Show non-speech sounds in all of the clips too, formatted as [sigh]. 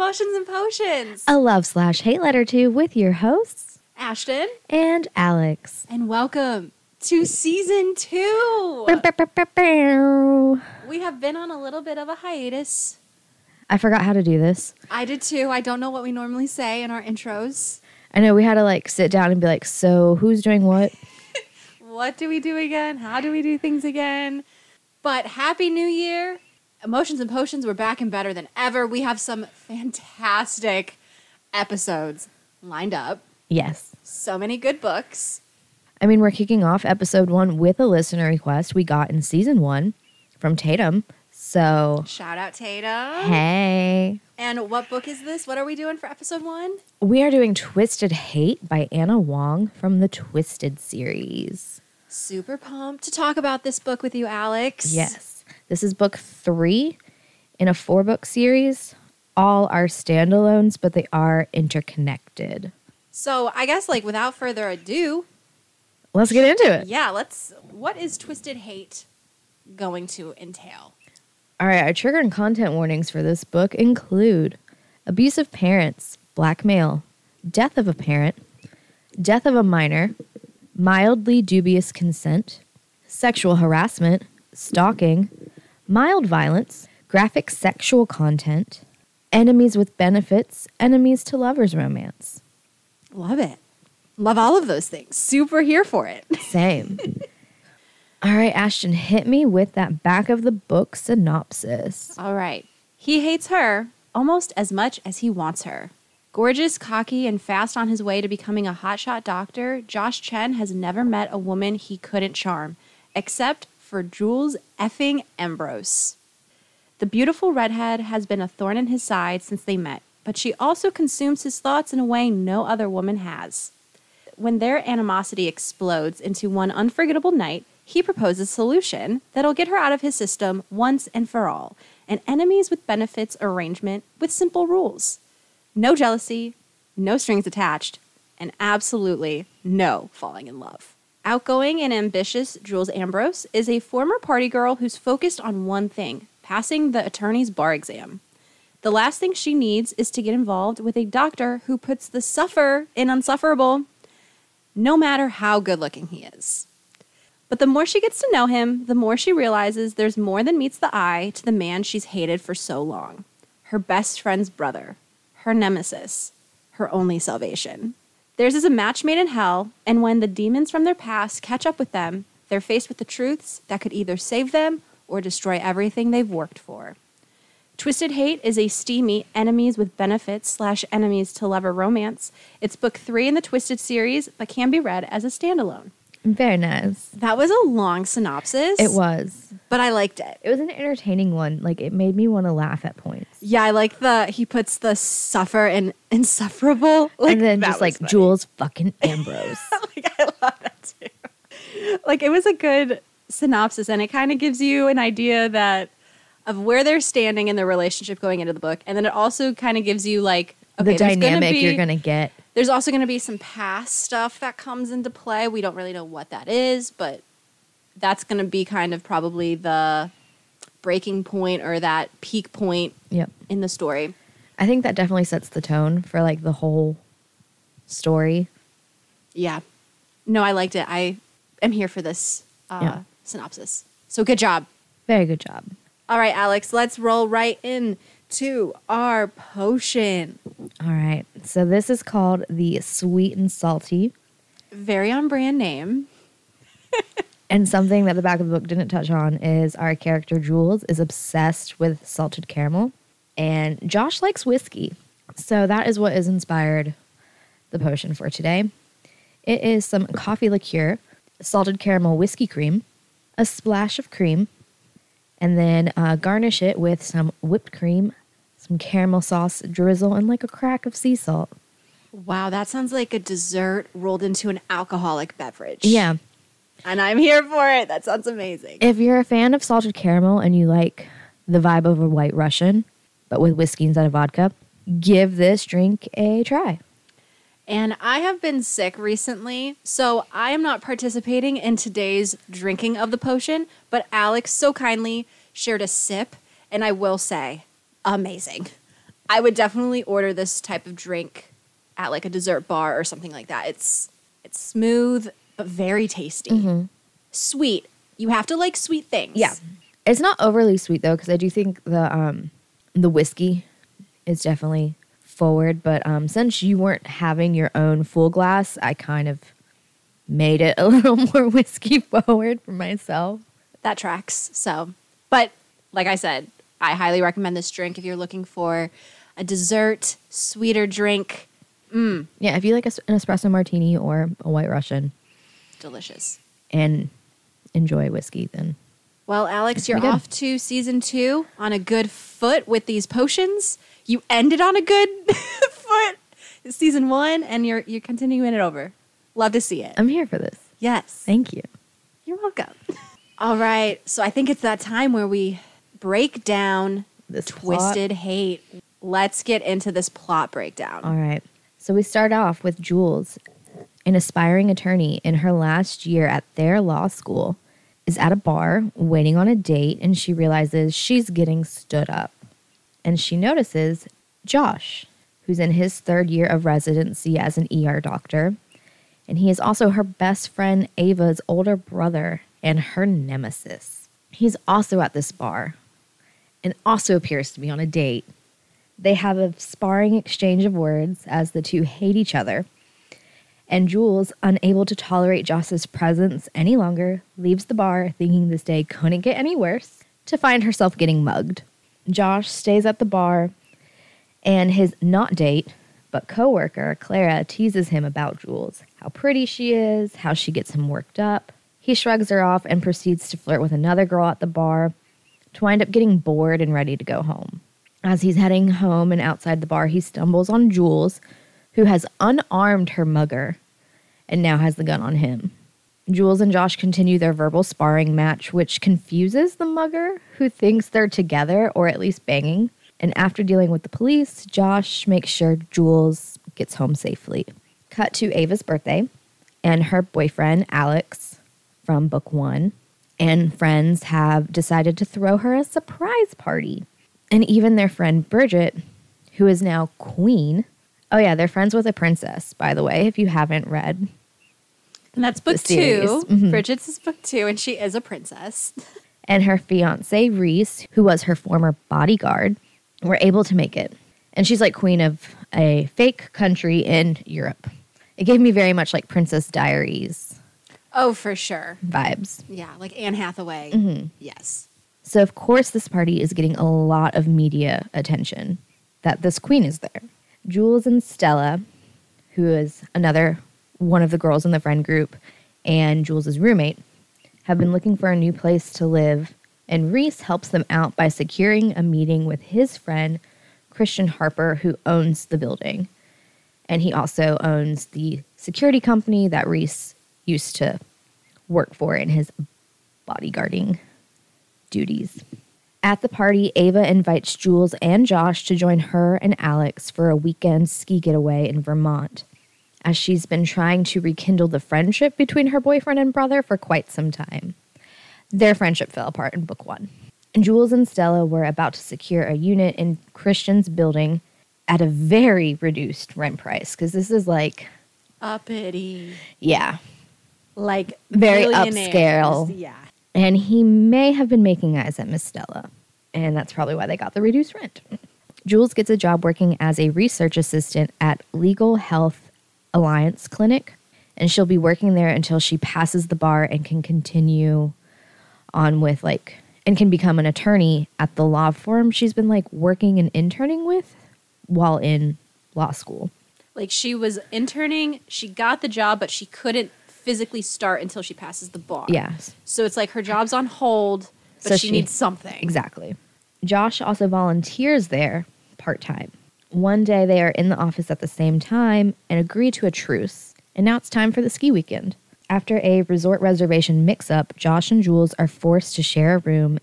Emotions and Potions. A love slash hate letter to with your hosts Ashton, and Alex. and welcome to season two. We have been on a little bit of a hiatus. I forgot how to do this. I did too. I don't know what we normally say in our intros. I know we had to like sit down and be like, so who's doing what? [laughs] What do we do again? How do we do things again? But happy new year. Emotions and Potions, we're back and better than ever. We have some fantastic episodes lined up. Yes. So many good books. I mean, we're kicking off episode one with a listener request we got in season one from Tatum. So, Shout out Tatum. hey. And what book is this? What are we doing for episode one? We are doing Twisted Hate by Ana Huang from the Twisted series. Super pumped to talk about this book with you, Alex. Yes. This is book three in a four book series. All are standalones, but they are interconnected. So I guess like without further ado, Let's get into it. yeah, let's what is Twisted Hate going to entail? All right, our trigger and content warnings for this book include abusive parents, blackmail, death of a parent, death of a minor, mildly dubious consent, sexual harassment, stalking, mild violence, graphic sexual content, enemies with benefits, enemies to lovers romance. Love it. Love all of those things. Super here for it. [laughs] Same. All right, Ashton, hit me with that back of the book synopsis. All right. He hates her almost as much as he wants her. Gorgeous, cocky, and fast on his way to becoming a hotshot doctor, Josh Chen has never met a woman he couldn't charm, except for Jules effing Ambrose. The beautiful redhead has been a thorn in his side since they met, but she also consumes his thoughts in a way no other woman has. When their animosity explodes into one unforgettable night, he proposes a solution that'll get her out of his system once and for all an enemies with benefits arrangement with simple rules no jealousy, no strings attached, and absolutely no falling in love. Outgoing and ambitious Jules Ambrose is a former party girl who's focused on one thing passing the attorney's bar exam. The last thing she needs is to get involved with a doctor who puts the suffer in unsufferable, no matter how good looking he is. But the more she gets to know him, the more she realizes there's more than meets the eye to the man she's hated for so long her best friend's brother, her nemesis, her only salvation. Theirs is a match made in hell, and when the demons from their past catch up with them, they're faced with the truths that could either save them or destroy everything they've worked for. Twisted Hate is a steamy enemies with benefits slash enemies to lover romance. It's book three in the Twisted series, but can be read as a standalone. Very nice. That was a long synopsis. It was. but I liked it. It was an entertaining one. Like it made me want to laugh at points. Yeah, I like the he puts the suffer in insufferable. Like, and then just like funny. Jules fucking [laughs] Ambrose. like I love that too. Like it was a good synopsis, and it kind of gives you an idea that of where they're standing in their relationship going into the book, and then it also kind of gives you like okay, the there's gonna dynamic be- you're gonna get. There's also going to be some past stuff that comes into play. We don't really know what that is, but that's going to be kind of probably the breaking point or that peak point Yep. in the story. I think that definitely sets the tone for like the whole story. Yeah. No, I liked it. I am here for this uh, Yeah. synopsis. So good job. Very good job. All right, Alex, let's roll right in to our potion. All right. So this is called the sweet and salty. Very on brand name. [laughs] And something that the back of the book didn't touch on is our character Jules is obsessed with salted caramel, and Josh likes whiskey. So that is what is inspired the potion for today. It is some coffee liqueur, salted caramel whiskey cream, a splash of cream, and then uh, garnish it with some whipped cream, some caramel sauce drizzle, and like a crack of sea salt. Wow, that sounds like a dessert rolled into an alcoholic beverage. Yeah. And I'm here for it. That sounds amazing. If you're a fan of salted caramel and you like the vibe of a white Russian, but with whiskey instead of vodka, give this drink a try. And I have been sick recently, so I am not participating in today's drinking of the potion, but Alex so kindly shared a sip, and I will say, amazing. I would definitely order this type of drink at like a dessert bar or something like that. It's it's smooth but very tasty. Sweet. You have to like sweet things. Yeah. It's not overly sweet though, because I do think the um the whiskey is definitely forward. But um since you weren't having your own full glass, I kind of made it a [laughs] little more whiskey forward for myself. That tracks. So, but like I said, I highly recommend this drink if you're looking for a dessert, sweeter drink. Yeah, if you like a an espresso martini or a white Russian Delicious. and enjoy whiskey, then Well, Alex, you're off to season two on a good foot with these potions. You ended on a good [laughs] foot. Season one, and you're you're continuing it over. Love to see it. I'm here for this. yes. Thank you. You're welcome. All right. So I think it's that time where we break down This Twisted Hate. Let's get into this plot breakdown. All right. So we start off with Jules, an aspiring attorney in her last year at their law school, is at a bar waiting on a date and she realizes she's getting stood up. And she notices Josh, who's in his third year of residency as an ER doctor. And he is also her best friend Ava's older brother and her nemesis. He's also at this bar and also appears to be on a date. They have a sparring exchange of words as the two hate each other. And Jules, unable to tolerate Josh's presence any longer, leaves the bar thinking this day couldn't get any worse to find herself getting mugged. Josh stays at the bar and his not date, but coworker Clara teases him about Jules, how pretty she is, how she gets him worked up. He shrugs her off and proceeds to flirt with another girl at the bar to wind up getting bored and ready to go home. As he's heading home and outside the bar, he stumbles on Jules, who has unarmed her mugger and now has the gun on him. Jules and Josh continue their verbal sparring match, which confuses the mugger, who thinks they're together or at least banging. And after dealing with the police, Josh makes sure Jules gets home safely. Cut to Ava's birthday, and her boyfriend, Alex, from book one, and friends have decided to throw her a surprise party. And even their friend Bridget, who is now queen. Oh, yeah, they're friends with a princess, by the way, if you haven't read. And that's book The series. two. Mhm. Bridget's is book two, and she is a princess. And her fiance, Reese, who was her former bodyguard, were able to make it. And she's like queen of a fake country in Europe. It gave me very much like Princess Diaries Oh, for sure. vibes. Yeah, like Anne Hathaway. Mm-hmm. Yes. So, of course, this party is getting a lot of media attention that this queen is there. Jules and Stella, who is another one of the girls in the friend group and Jules's roommate, have been looking for a new place to live, and Reese helps them out by securing a meeting with his friend, Christian Harper, who owns the building. And he also owns the security company that Reese used to work for in his bodyguarding duties. At the party, Ava invites Jules and Josh to join her and Alex for a weekend ski getaway in Vermont, as she's been trying to rekindle the friendship between her boyfriend and brother for quite some time. Their friendship fell apart in book one. And Jules and Stella were about to secure a unit in Christian's building at a very reduced rent price, because this is like, Uppity. yeah, Like Very upscale. Yeah. And he may have been making eyes at Miss Stella, and that's probably why they got the reduced rent. Jules gets a job working as a research assistant at Legal Health Alliance Clinic, and she'll be working there until she passes the bar and can continue on with like and can become an attorney at the law firm she's been like working and interning with while in law school. Like she was interning, she got the job, but she couldn't physically start until she passes the bar. Yes. So it's like her job's on hold, but So she, she- needs something. Exactly. Josh also volunteers there part time. One day they are in the office at the same time and agree to a truce. And now it's time for the ski weekend. After a resort reservation mix up, Josh and Jules are forced to share a room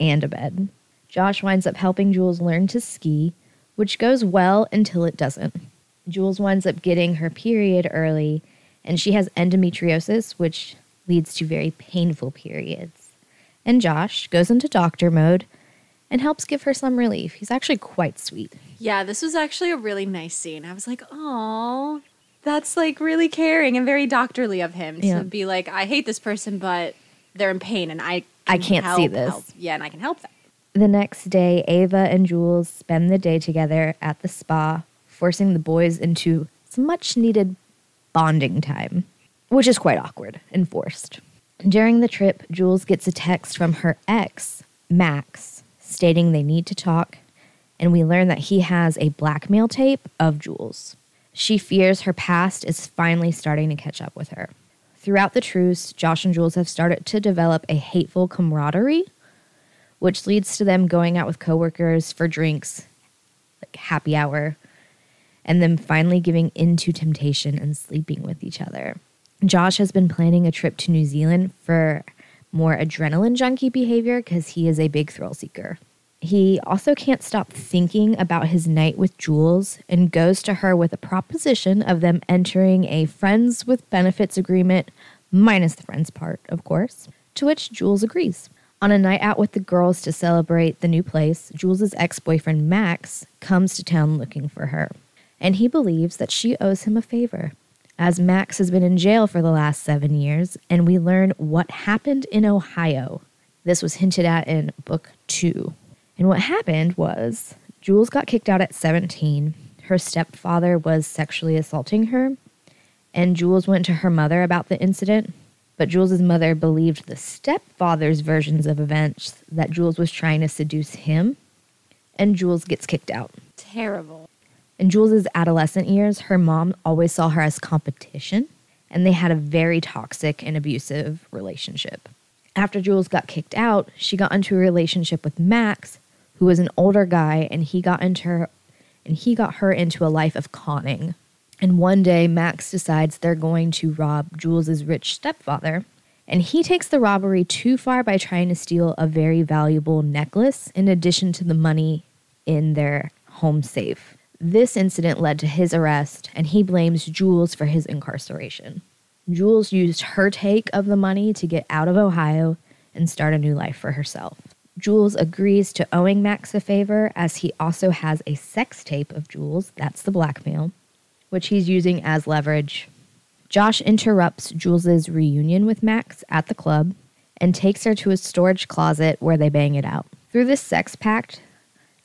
and a bed. Josh winds up helping Jules learn to ski, which goes well until it doesn't. Jules winds up getting her period early, and she has endometriosis, which leads to very painful periods. And Josh goes into doctor mode and helps give her some relief. He's actually quite sweet. Yeah, this was actually a really nice scene. I was like, oh, that's like really caring and very doctorly of him Yeah. to be like, I hate this person, but they're in pain and I I can can't see this. help. Yeah, and I can help them. The next day, Ava and Jules spend the day together at the spa, forcing the boys into some much needed bonding time, which is quite awkward and forced. During the trip, Jules gets a text from her ex, Max, stating they need to talk, and we learn that he has a blackmail tape of Jules. She fears her past is finally starting to catch up with her. Throughout the truce, Josh and Jules have started to develop a hateful camaraderie which leads to them going out with coworkers for drinks, like happy hour, and then finally giving into temptation and sleeping with each other. Josh has been planning a trip to New Zealand for more adrenaline junkie behavior because he is a big thrill seeker. He also can't stop thinking about his night with Jules and goes to her with a proposition of them entering a friends with benefits agreement, minus the friends part, of course, to which Jules agrees. On a night out with the girls to celebrate the new place, Jules' ex boyfriend Max comes to town looking for her, and he believes that she owes him a favor. As Max has been in jail for the last seven years, and we learn what happened in Ohio. This was hinted at in book two. And what happened was Jules got kicked out at 17. Her stepfather was sexually assaulting her, and Jules went to her mother about the incident. But Jules's mother believed the stepfather's versions of events that Jules was trying to seduce him, and Jules gets kicked out. Terrible. In Jules's adolescent years, her mom always saw her as competition, and they had a very toxic and abusive relationship. After Jules got kicked out, she got into a relationship with Max, who was an older guy, and he got into her, and he got her into a life of conning. And one day, Max decides they're going to rob Jules's rich stepfather, and he takes the robbery too far by trying to steal a very valuable necklace in addition to the money in their home safe. This incident led to his arrest, and he blames Jules for his incarceration. Jules used her take of the money to get out of Ohio and start a new life for herself. Jules agrees to owing Max a favor as he also has a sex tape of Jules, that's the blackmail, which he's using as leverage. Josh interrupts Jules's reunion with Max at the club and takes her to a storage closet where they bang it out. Through this sex pact,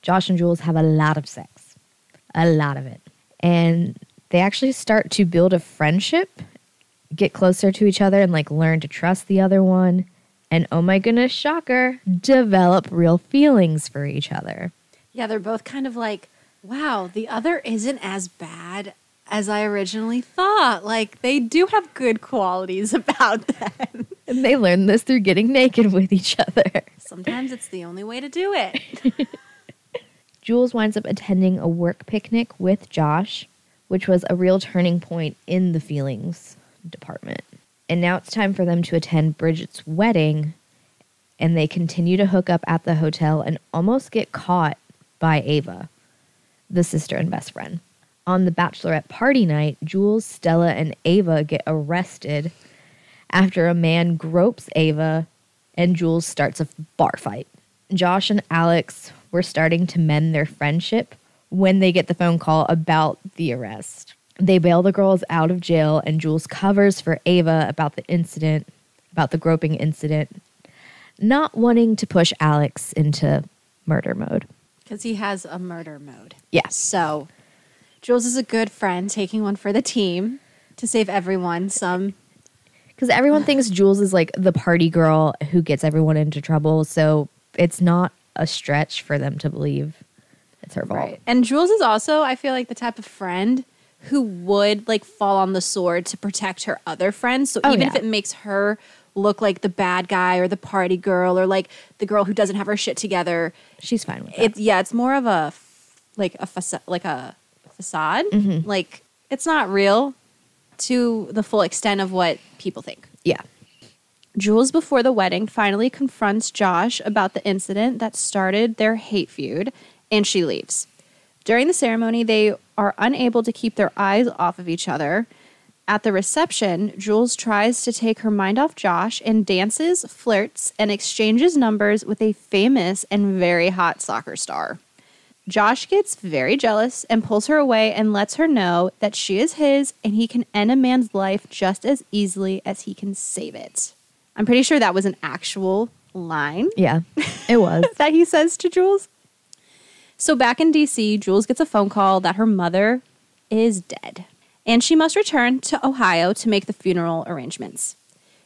Josh and Jules have a lot of sex, a lot of it. And they actually start to build a friendship, get closer to each other, and like learn to trust the other one. And oh my goodness, shocker, develop real feelings for each other. Yeah, they're both kind of like, wow, the other isn't as bad as I originally thought. Like, they do have good qualities [laughs] about them. And they learn this through getting naked with each other. Sometimes it's the only way to do it. [laughs] Jules winds up attending a work picnic with Josh, which was a real turning point in the feelings department. And now it's time for them to attend Bridget's wedding, and they continue to hook up at the hotel and almost get caught by Ava, the sister and best friend. On the bachelorette party night, Jules, Stella, and Ava get arrested after a man gropes Ava and Jules starts a bar fight. Josh and Alex were starting to mend their friendship when they get the phone call about the arrest. They bail the girls out of jail, and Jules covers for Ava about the incident, about the groping incident, not wanting to push Alex into murder mode. Because he has a murder mode. Yes. So, Jules is a good friend taking one for the team to save everyone some. Because everyone thinks Jules is like the party girl who gets everyone into trouble. So it's not a stretch for them to believe it's her fault. And Jules is also, I feel like, the type of friend who would like fall on the sword to protect her other friends. So Oh, even yeah. if it makes her look like the bad guy or the party girl or like the girl who doesn't have her shit together, She's fine with it. it's yeah, it's more of a like a facade, like a facade. Mm-hmm. Like it's not real to the full extent of what people think. yeah. Jules, before the wedding, finally confronts Josh about the incident that started their hate feud, and she leaves. During the ceremony, they are unable to keep their eyes off of each other. At the reception, Jules tries to take her mind off Josh and dances, flirts, and exchanges numbers with a famous and very hot soccer star. Josh gets very jealous and pulls her away and lets her know that she is his and he can end a man's life just as easily as he can save it. I'm pretty sure that was an actual line Yeah, it was. [laughs] that he says to Jules. So back in DC, Jules gets a phone call that her mother is dead and she must return to Ohio to make the funeral arrangements.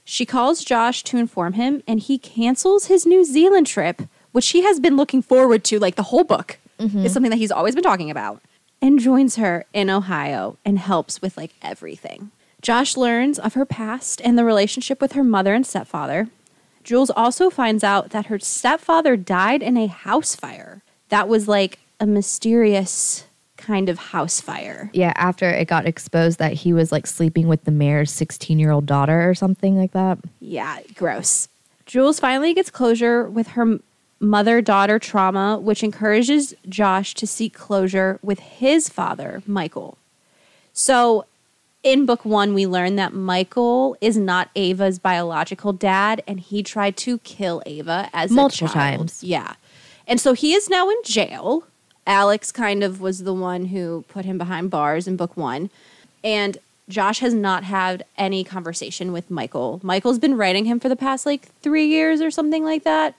She calls Josh to inform him and he cancels his New Zealand trip, which he has been looking forward to like the whole book. Mm-hmm. It's something that he's always been talking about. And joins her in Ohio and helps with like everything. Josh learns of her past and the relationship with her mother and stepfather. Jules also finds out that her stepfather died in a house fire. That was like a mysterious kind of house fire. yeah, after it got exposed that he was like sleeping with the mayor's 16 year old daughter or something like that. Yeah, gross. Jules finally gets closure with her mother daughter trauma, which encourages Josh to seek closure with his father, Michael. So, in book one, we learn that Michael is not Ava's biological dad, and he tried to kill Ava as Multiple a child. times. Yeah, and so he is now in jail. Alex kind of was the one who put him behind bars in book one, and Josh has not had any conversation with Michael. Michael's been writing him for the past like three years or something like that,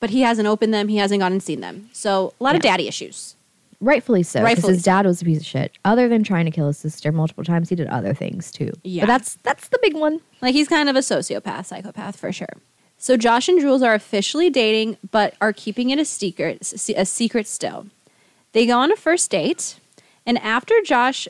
but he hasn't opened them. He hasn't gone and seen them. So a lot of daddy issues. Rightfully so, because Rightfully his dad was a piece of shit. Other than trying to kill his sister multiple times, he did other things too. Yeah. but that's that's the big one. Like he's kind of a sociopath, psychopath for sure. So Josh and Jules are officially dating, but are keeping it a secret, a secret still. They go on a first date, and after Josh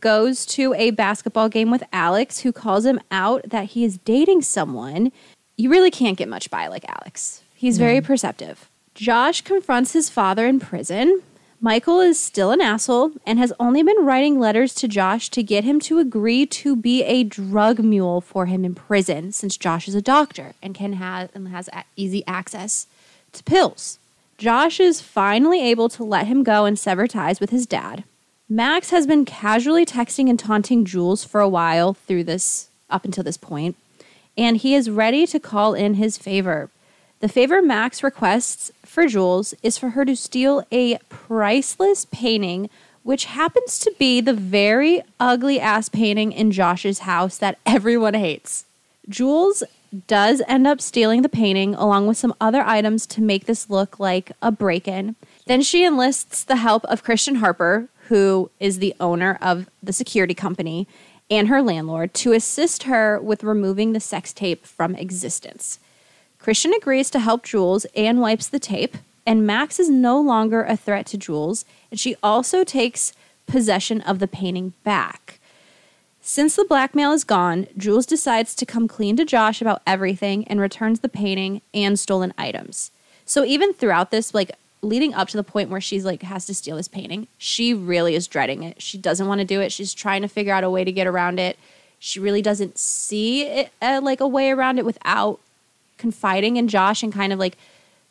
goes to a basketball game with Alex, who calls him out that he is dating someone, you really can't get much by like Alex. He's very perceptive. Josh confronts his father in prison. Michael is still an asshole and has only been writing letters to Josh to get him to agree to be a drug mule for him in prison since Josh is a doctor and can have and has easy access to pills. Josh is finally able to let him go and sever ties with his dad. Max has been casually texting and taunting Jules for a while through this up until this point, and he is ready to call in his favor. The favor Max requests for Jules is for her to steal a priceless painting, which happens to be the very ugly ass painting in Josh's house that [laughs] everyone hates. Jules does end up stealing the painting along with some other items to make this look like a break in. Then she enlists the help of Christian Harper, who is the owner of the security company, and her landlord to assist her with removing the sex tape from existence. Christian agrees to help Jules and wipes the tape, and Max is no longer a threat to Jules, and she also takes possession of the painting back. Since the blackmail is gone, Jules decides to come clean to Josh about everything and returns the painting and stolen items. So even throughout this, like leading up to the point where she's like has to steal this painting, she really is dreading it. She doesn't want to do it. She's trying to figure out a way to get around it. She really doesn't see it, uh, like a way around it without confiding in Josh and kind of like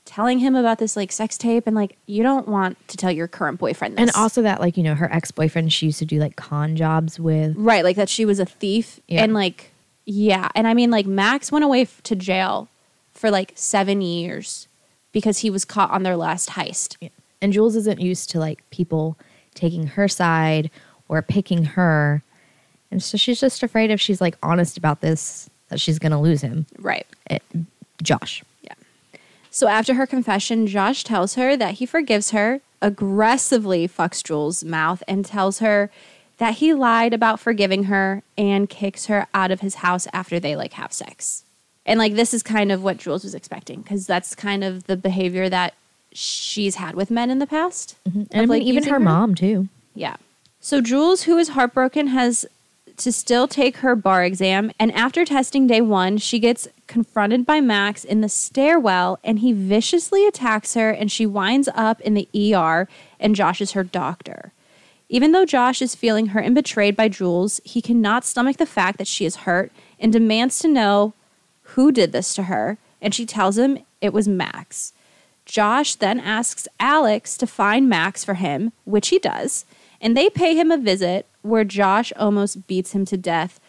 telling him about this like sex tape and like you don't want to tell your current boyfriend this. And also that like you know her ex boyfriend she used to do like con jobs with. Right, like that she was a thief. Yeah. And like, yeah. And I mean, like, Max went away f- to jail for like seven years because he was caught on their last heist. And Jules isn't used to like people taking her side or picking her. And so she's just afraid if she's like honest about this that she's going to lose him. Right. It, Josh. Yeah. So after her confession, Josh tells her that he forgives her, aggressively fucks Jules' mouth, and tells her that he lied about forgiving her and kicks her out of his house after they like have sex. And like this is kind of what Jules was expecting because that's kind of the behavior that she's had with men in the past. Mm-hmm. And of, like, even using her mom too. Yeah. So Jules, who is heartbroken, has to still take her bar exam. And after testing day one, she gets confronted by Max in the stairwell and he viciously attacks her and she winds up in the ER and Josh is her doctor. Even though Josh is feeling hurt and betrayed by Jules, he cannot stomach the fact that she is hurt and demands to know who did this to her. And she tells him it was Max. Josh then asks Alex to find Max for him, which he does, and they pay him a visit where Josh almost beats him to death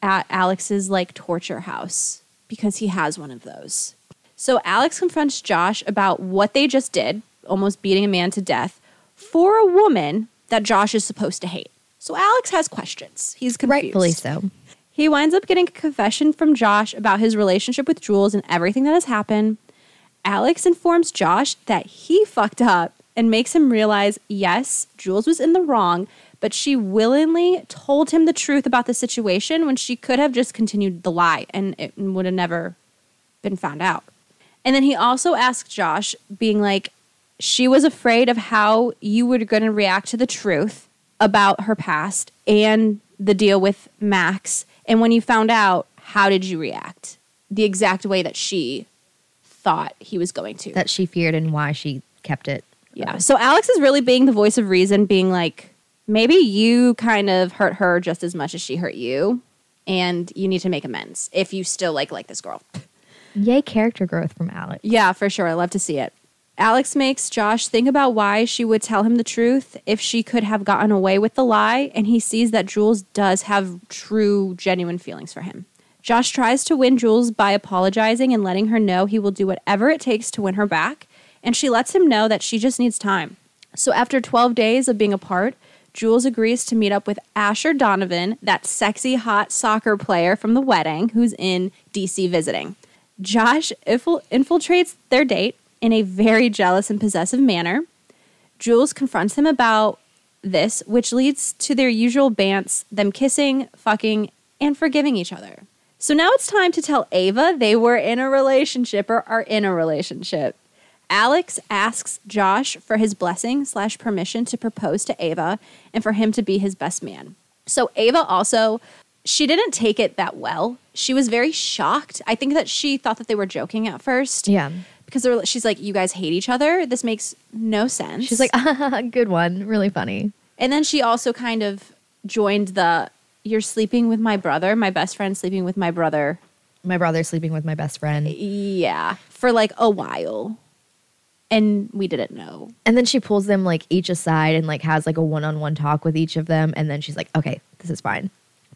at Alex's like torture house because he has one of those. So Alex confronts Josh about what they just did almost beating a man to death for a woman that Josh is supposed to hate. So Alex has questions. He's confused. Rightfully so. He winds up getting a confession from Josh about his relationship with Jules and everything that has happened. Alex informs Josh that he fucked up and makes him realize yes, Jules was in the wrong, but she willingly told him the truth about the situation when she could have just continued the lie and it would have never been found out. And then he also asked Josh, being like, she was afraid of how you were going to react to the truth about her past and the deal with Max. And when you found out, how did you react? The exact way that she thought he was going to. That she feared and why she kept it. Yeah. So Alex is really being the voice of reason, being like, maybe you kind of hurt her just as much as she hurt you. And you need to make amends if you still like like this girl. Yay, character growth from Alex. Yeah, for sure. I love to see it. Alex makes Josh think about why she would tell him the truth if she could have gotten away with the lie, and he sees that Jules does have true, genuine feelings for him. Josh tries to win Jules by apologizing and letting her know he will do whatever it takes to win her back, and she lets him know that she just needs time. So after 12 days of being apart, Jules agrees to meet up with Asher Donovan, that sexy, hot soccer player from the wedding who's in DC visiting. Josh infiltrates their date in a very jealous and possessive manner. Jules confronts him about this, which leads to their usual bants, them kissing, fucking, and forgiving each other. So now it's time to tell Ava they were in a relationship or are in a relationship. Alex asks Josh for his blessing slash permission to propose to Ava and for him to be his best man. So Ava also she didn't take it that well. She was very shocked. I think that she thought that they were joking at first. Yeah. Because were, she's like, you guys hate each other. This makes no sense. She's like, [laughs] ah, good one. Really funny. and then she also kind of joined the, you're sleeping with my brother, my best friend sleeping with my brother. My brother sleeping with my best friend. Yeah. For like a while. And we didn't know. And then she pulls them like each aside and like has like a one on one talk with each of them. And then she's like, okay, this is fine.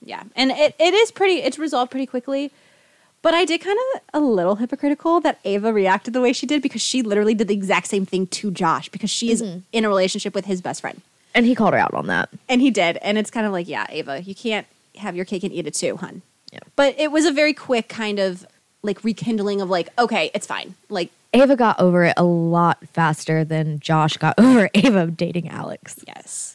Yeah. And it, it is pretty, it's resolved pretty quickly. But I did kind of a little hypocritical that Ava reacted the way she did because she literally did the exact same thing to Josh because she is mm-hmm. in a relationship with his best friend. And he called her out on that. And he did. And it's kind of like, yeah, Ava, you can't have your cake and eat it too, hun. Yeah. But it was a very quick kind of like rekindling of like, okay, it's fine. Like, Ava got over it a lot faster than Josh got [laughs] over Ava dating Alex. yes.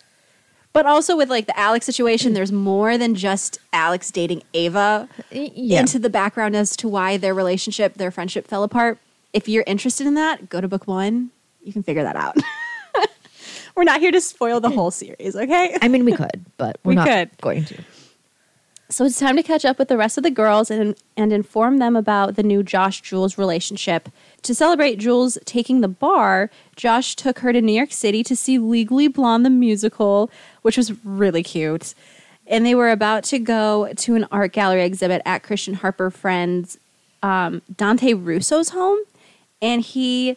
But also with like the Alex situation, there's more than just Alex dating Ava Yeah. into the background as to why their relationship, their friendship fell apart. If you're interested in that, go to book one. You can figure that out. [laughs] We're not here to spoil the whole series, okay? I mean, we [laughs] could, but we're We not could. going to. So it's time to catch up with the rest of the girls and, and inform them about the new Josh Jules relationship. To celebrate Jules taking the bar, Josh took her to New York City to see Legally Blonde the musical, which was really cute. And they were about to go to an art gallery exhibit at Christian Harper Friends um, Dante Russo's home. And he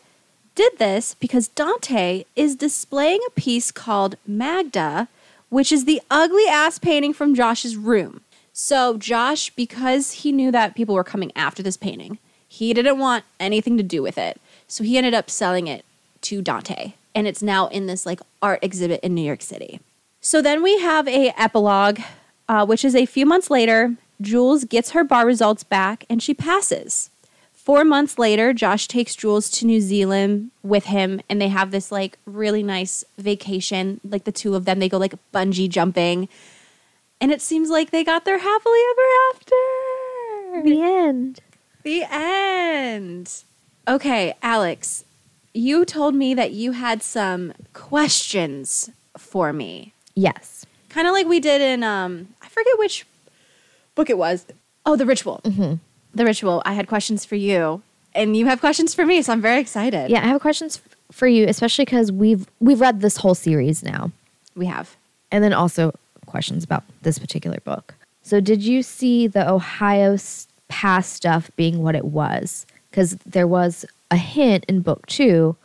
did this because Dante is displaying a piece called Magda, which is the ugly ass painting from Josh's room. So, Josh, because he knew that people were coming after this painting, he didn't want anything to do with it. So, he ended up selling it to Dante. And it's now in this like art exhibit in New York City. So then we have a epilogue, uh, which is a few months later. Jules gets her bar results back and she passes. Four months later, Josh takes Jules to New Zealand with him, and they have this like really nice vacation. Like the two of them, they go like bungee jumping, and it seems like they got their happily ever after. The end. The end. Okay, Alex, you told me that you had some questions for me. Yes. Kind of like we did in um I forget which book it was. Oh, The Ritual. Mm-hmm. The Ritual. I had questions for you, and you have questions for me, so I'm very excited. Yeah, I have questions f- for you, especially because we've we've read this whole series now, we have. and then also questions about this particular book. So, did you see the Ohio s- past stuff being what it was? Because there was a hint in book two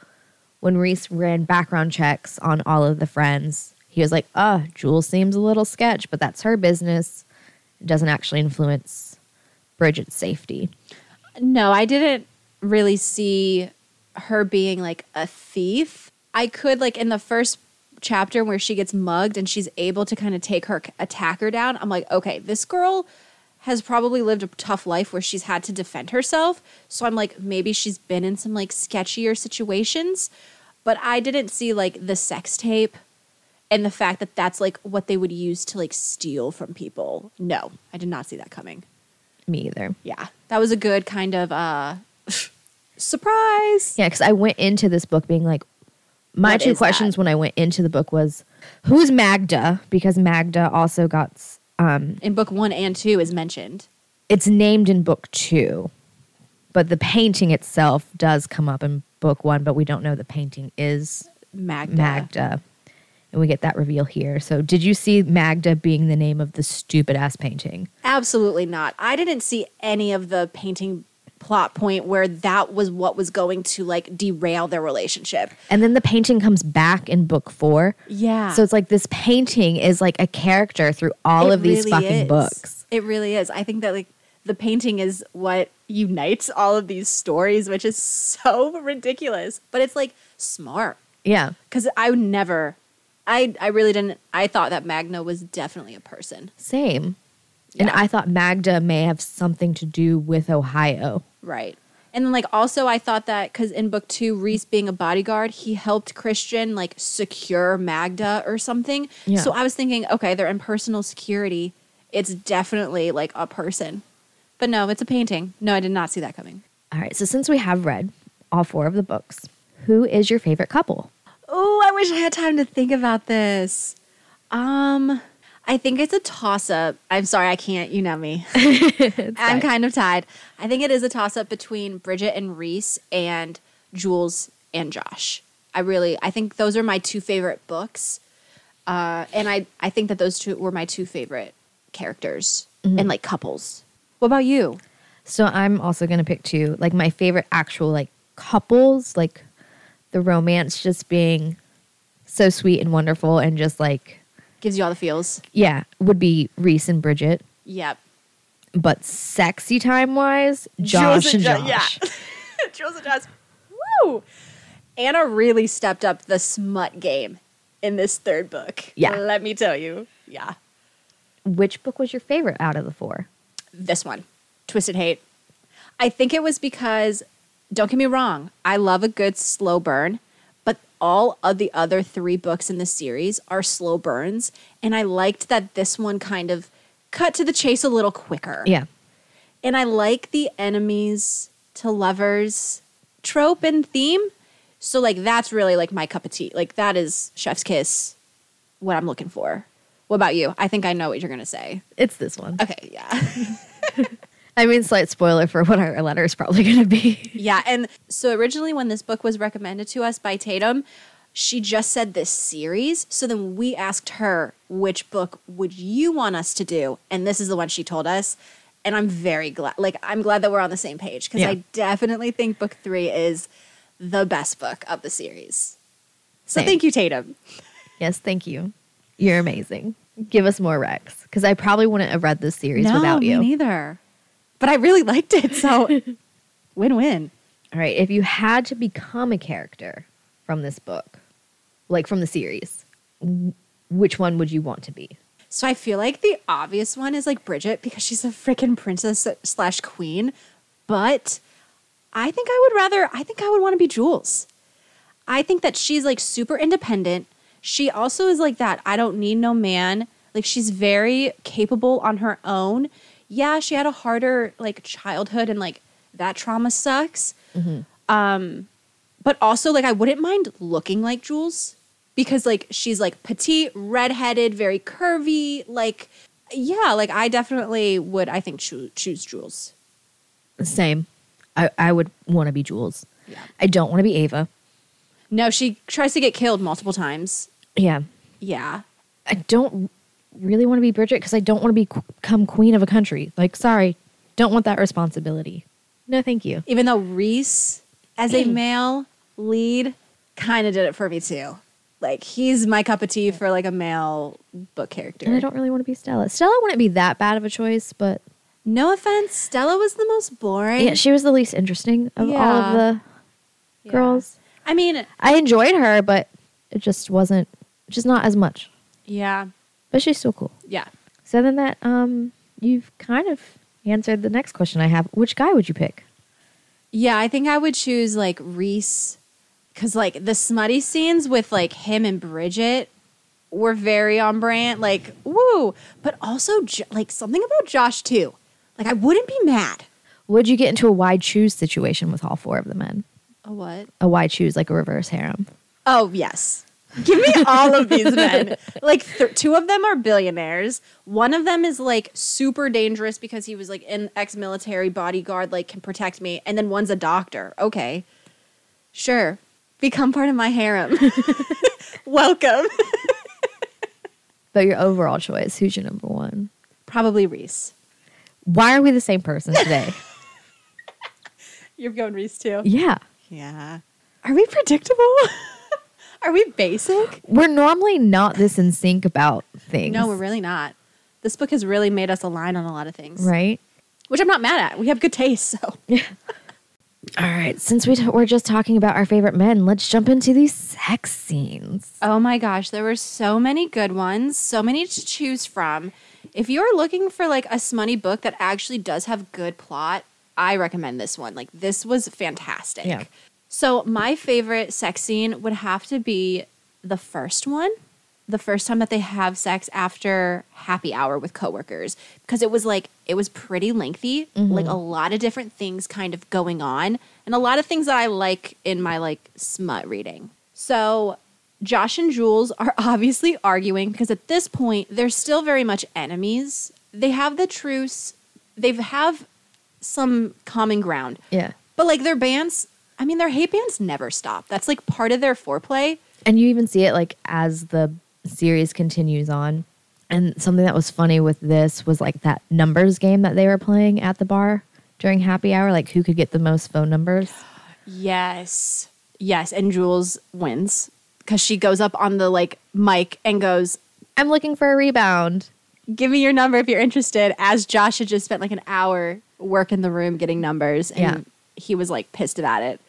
when Reese ran background checks on all of the friends. He was like, "Ah, Jules seems a little sketch, but that's her business. It doesn't actually influence Bridget's safety." No, I didn't really see her being like a thief. I could like in the first chapter where she gets mugged and she's able to kind of take her attacker down. I'm like, okay, this girl has probably lived a tough life where she's had to defend herself. So I'm like, maybe she's been in some like sketchier situations. But I didn't see like the sex tape and the fact that that's like what they would use to like steal from people. No, I did not see that coming. Me either. Yeah, that was a good kind of uh surprise. Yeah, because I went into this book being like, my What two questions that? when I went into the book was, who's Magda? Because Magda also got, um, In book one and two is mentioned. it's named in book two, but the painting itself does come up in book one, but we don't know the painting is Magda. Magda. And we get that reveal here. So, did you see Magda being the name of the stupid ass painting? Absolutely not. I didn't see any of the painting plot point where that was what was going to like derail their relationship. And then the painting comes back in book four. Yeah. So it's like this painting is like a character through all It of these really fucking is. books. It really is. I think that like the painting is what unites all of these stories, which is so ridiculous. But it's like smart. Yeah. Because I would never I I really didn't I thought that Magda was definitely a person. Same. And I thought Magda may have something to do with Ohio. Right. And then like also I thought that because in book two, Reese being a bodyguard, he helped Christian like secure Magda or something. Yeah. So I was thinking, okay, they're in personal security. It's definitely like a person. But no, it's a painting. No, I did not see that coming. All right. So since we have read all four of the books, who is your favorite couple? Oh, I wish I had time to think about this. Um, I think it's a toss up. I'm sorry, I can't. You know me. [laughs] [laughs] I'm kind of tied. I think it is a toss up between Bridget and Reese and Jules and Josh. I really, I think those are my two favorite books. Uh, and I, I think that those two were my two favorite characters and like couples. What about you? So I'm also going to pick two. Like my favorite actual like couples, like the romance just being so sweet and wonderful and just like Gives you all the feels. yeah, would be Reese and Bridget. Yep. But sexy time wise, Josh and Jo- Josh. Yeah. [laughs] Jules and Josh. Woo! Ana really stepped up the smut game in this third book. Yeah. Let me tell you. Yeah. Which book was your favorite out of the four? This one, Twisted Hate. I think it was because, don't get me wrong, I love a good slow burn, all of the other three books in the series are slow burns. And I liked that this one kind of cut to the chase a little quicker. Yeah. And I like the enemies to lovers trope and theme. So like that's really like my cup of tea. Like that is Chef's Kiss what I'm looking for. What about you? I think I know what you're gonna say. It's this one. Okay, yeah. [laughs] I mean, slight spoiler for what our letter is probably going to be. yeah. And so originally when this book was recommended to us by Tatum, she just said this series. So then we asked her, which book would you want us to do? And this is the one she told us. And I'm very glad like I'm glad that we're on the same page because Yeah. I definitely think book three is the best book of the series. So Same. thank you, Tatum. yes, thank you. You're amazing. Give us more Rex because I probably wouldn't have read this series without you. me neither. But I really liked it, so [laughs] win-win. All right. If you had to become a character from this book, like from the series, which one would you want to be? So I feel like the obvious one is like Bridget because she's a freaking princess slash queen. But I think I would rather, I think I would want to be Jules. I think that she's like super independent. She also is like that. I don't need no man. Like she's very capable on her own. Yeah, she had a harder like childhood and like that trauma sucks. Um, but also like I wouldn't mind looking like Jules because like she's like petite, redheaded, very curvy. Like yeah, like I definitely would. I think choo- choose Jules. Same. I, I would want to be Jules. Yeah. I don't want to be Ava. No, she tries to get killed multiple times. Yeah. Yeah. I don't really want to be Bridget because I don't want to be become queen of a country. Like, sorry, don't want that responsibility. No, thank you. Even though Reese, as a mm. male lead, kind of did it for me too. Like he's my cup of tea for like a male book character. And I don't really want to be Stella. Stella wouldn't be that bad of a choice, but No offense, Stella was the most boring. yeah, she was the least interesting of all of the Yeah. girls. I mean, I enjoyed her, but it just wasn't, just not as much. yeah, But she's still cool. yeah. So then that um, you've kind of answered the next question I have. Which guy would you pick? Yeah, I think I would choose like Rhys because like the smutty scenes with like him and Bridget were very on brand. Like, woo! But also like something about Josh too. Like, I wouldn't be mad. Would you get into a why choose situation with all four of the men? A what? A why choose, like a reverse harem. Oh yes. Give me all of these [laughs] men. Like th- two of them are billionaires. One of them is like super dangerous because he was like an ex-military bodyguard, like can protect me. And then one's a doctor. Okay, sure. Become part of my harem. [laughs] Welcome. [laughs] But your overall choice, who's your number one? Probably Rhys. Why are we the same person today? You're going Rhys too. yeah. Yeah. Are we predictable? [laughs] are we basic? We're normally not this in sync about things. No, we're really not. This book has really made us align on a lot of things, Right? which I'm not mad at. We have good taste, so. [laughs] All right. Since we t- we're just talking about our favorite men, let's jump into these sex scenes. Oh my gosh, there were so many good ones, so many to choose from. If you're looking for like a smutty book that actually does have good plot, I recommend this one. Like this was fantastic. Yeah. So my favorite sex scene would have to be the first one. The first time that they have sex after happy hour with coworkers because it was like it was pretty lengthy, mm-hmm. like a lot of different things kind of going on and a lot of things that I like in my like smut reading. So Josh and Jules are [laughs] obviously arguing because at this point they're still very much enemies. They have the truce. They have some common ground. Yeah. But like their bands, I mean their hate bands never stop. That's like part of their foreplay. And you even see it like as the series continues on. And something that was funny with this was like that numbers game that they were playing at the bar during happy hour, like who could get the most phone numbers. Yes. Yes, and Jules wins cuz she goes up on the like mic and goes, I'm looking for a rebound. "Give me your number if you're interested." As Josh had just spent like an hour working the room getting numbers and Yeah. he was like pissed about it.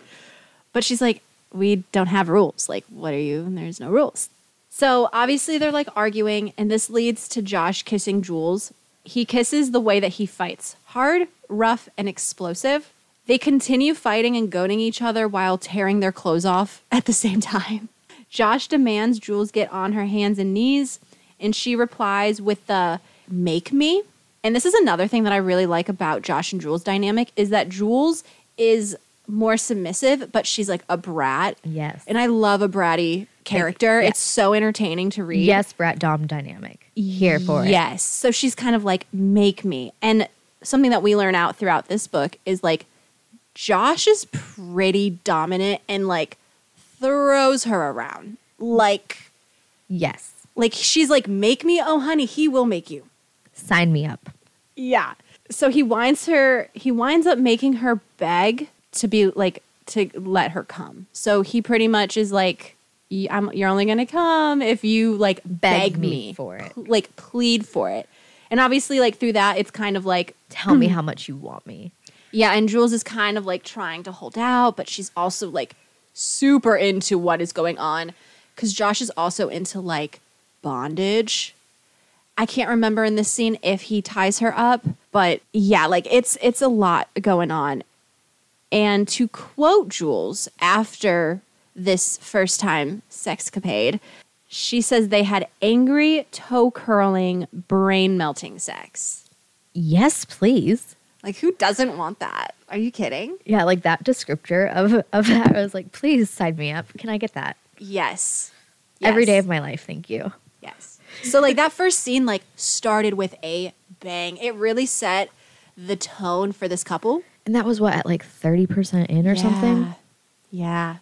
But she's like, "We don't have rules. Like, what are you? And there's no rules." So obviously they're like arguing, and this leads to Josh kissing Jules. He kisses the way that he fights hard, rough, and explosive. They continue fighting and goading each other while tearing their clothes off [laughs] at the same time. Josh demands Jules get on her hands and knees, and she replies with the make me. And this is another thing that I really like about Josh and Jules' dynamic is that Jules is more submissive, but she's like a brat. Yes. And I love a bratty character. Yeah. It's so entertaining to read. yes, Brat Dom dynamic. Here for it. Yes. So she's kind of like, make me. And something that we learn out throughout this book is like, Josh is pretty dominant and like throws her around. Like, Yes. like she's like, make me. Oh, honey, he will make you. Sign me up. Yeah. So he winds her, he winds up making her beg to be like, to let her come. So he pretty much is like, I'm, you're only going to come if you like beg, Beg me me, for it. Pl- like plead for it. And obviously, like through that, it's kind of like, [clears throat] Tell me [clears throat] how much you want me. yeah. And Jules is kind of like trying to hold out, but she's also like super into what is going on because Josh is also into like bondage. I can't remember in this scene if he ties her up, but yeah, like it's it's a lot going on. And to quote Jules after this first time sexcapade, she says they had angry, toe curling, brain melting sex. Yes, please. Like who doesn't want that? Are you kidding? Yeah, like that descriptor of of that. I was like, please sign me up. Can I get that Yes. every Yes. day of my life? Thank you. Yes. So like that first scene like started with a bang. It really set the tone for this couple. And that was what at like thirty percent in or something. Yeah. Yeah.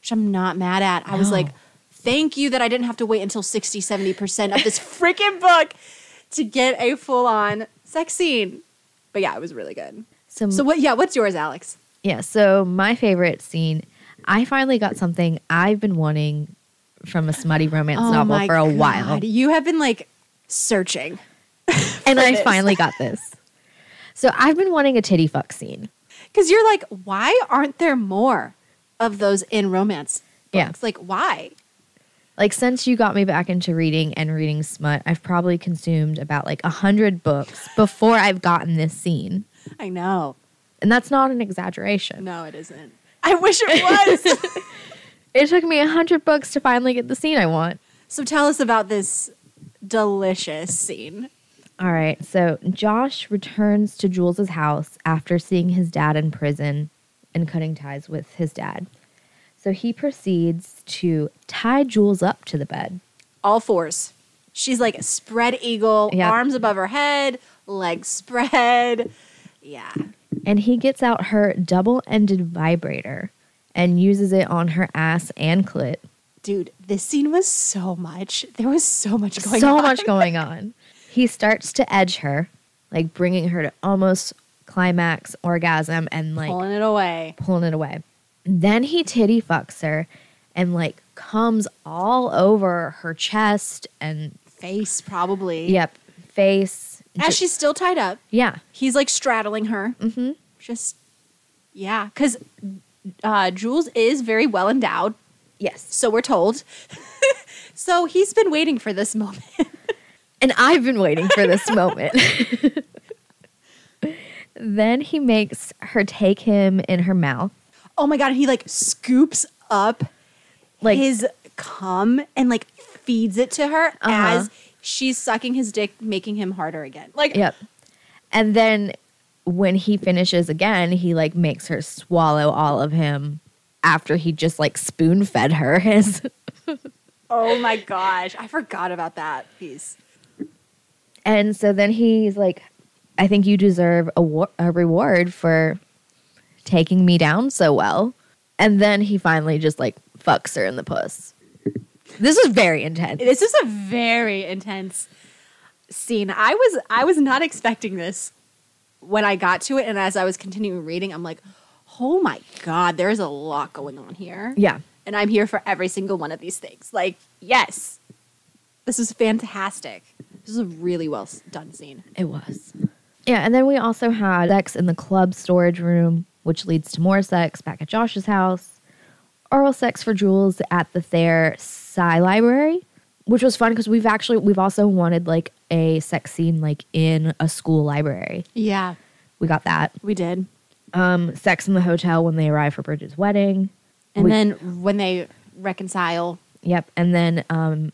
Which I'm not mad at. I was like, thank you that I didn't have to wait until 60, 70% of this [laughs] freaking book to get a full on sex scene. But yeah, it was really good. So, So what yeah, what's yours, Alex? yeah, so my favorite scene. I finally got something I've been wanting from a smutty romance Oh novel for a while, You have been like searching. and [laughs] I this. finally got this. So I've been wanting a titty fuck scene. Because you're like, why aren't there more? of those in romance Yeah. books. Like, why? Like since you got me back into reading and reading smut, I've probably consumed about like a hundred books before I've gotten this scene. I know. And that's not an exaggeration. No, it isn't. I wish it was. [laughs] It took me a hundred books to finally get the scene I want. so tell us about this delicious scene. All right, so Josh returns to Jules's house after seeing his dad in prison and cutting ties with his dad. So he proceeds to tie Jules up to the bed. All fours. She's like a spread eagle, Yeah. arms above her head, legs spread. Yeah. and he gets out her double-ended vibrator and uses it on her ass and clit. Dude, this scene was so much. There was so much going so on. So much going on. [laughs] He starts to edge her, like bringing her to almost climax orgasm and like Pulling it away. pulling it away. Then he titty fucks her and like comes all over her chest and Face, probably. yep, face. As she's still tied up, yeah. he's like straddling her. Mm-hmm. Just, yeah. Because uh, Jules is very well endowed. Yes. So we're told. [laughs] so he's been waiting for this moment. And I've been waiting for this moment. [laughs] then he makes her take him in her mouth. oh my God. And he like scoops up Like his cum and like feeds it to her Uh-huh. as she's sucking his dick, making him harder again. Like, Yep. And then when he finishes again, he like makes her swallow all of him after he just like spoon fed her his [laughs] oh my gosh. I forgot about that piece. And so then he's like I think you deserve a, wa- a reward for taking me down so well. And then he finally just like fucks her in the puss. [laughs] This was very intense. This is a very intense scene. I was I was not expecting this when I got to it, and as I was continuing reading, I'm like, oh my god, there's a lot going on here. Yeah. And I'm here for every single one of these things. Like, yes, this is fantastic. This is a really well done scene. It was. Yeah, and then we also had sex in the club storage room, which leads to more sex back at Josh's house. Oral sex for Jules at the Thayer Psi Library, which was fun because we've actually we've also wanted like a sex scene like in a school library. Yeah, We got that. we did. Um, sex in the hotel when they arrive for Bridget's wedding. And We- then when they reconcile, Yep, and then um,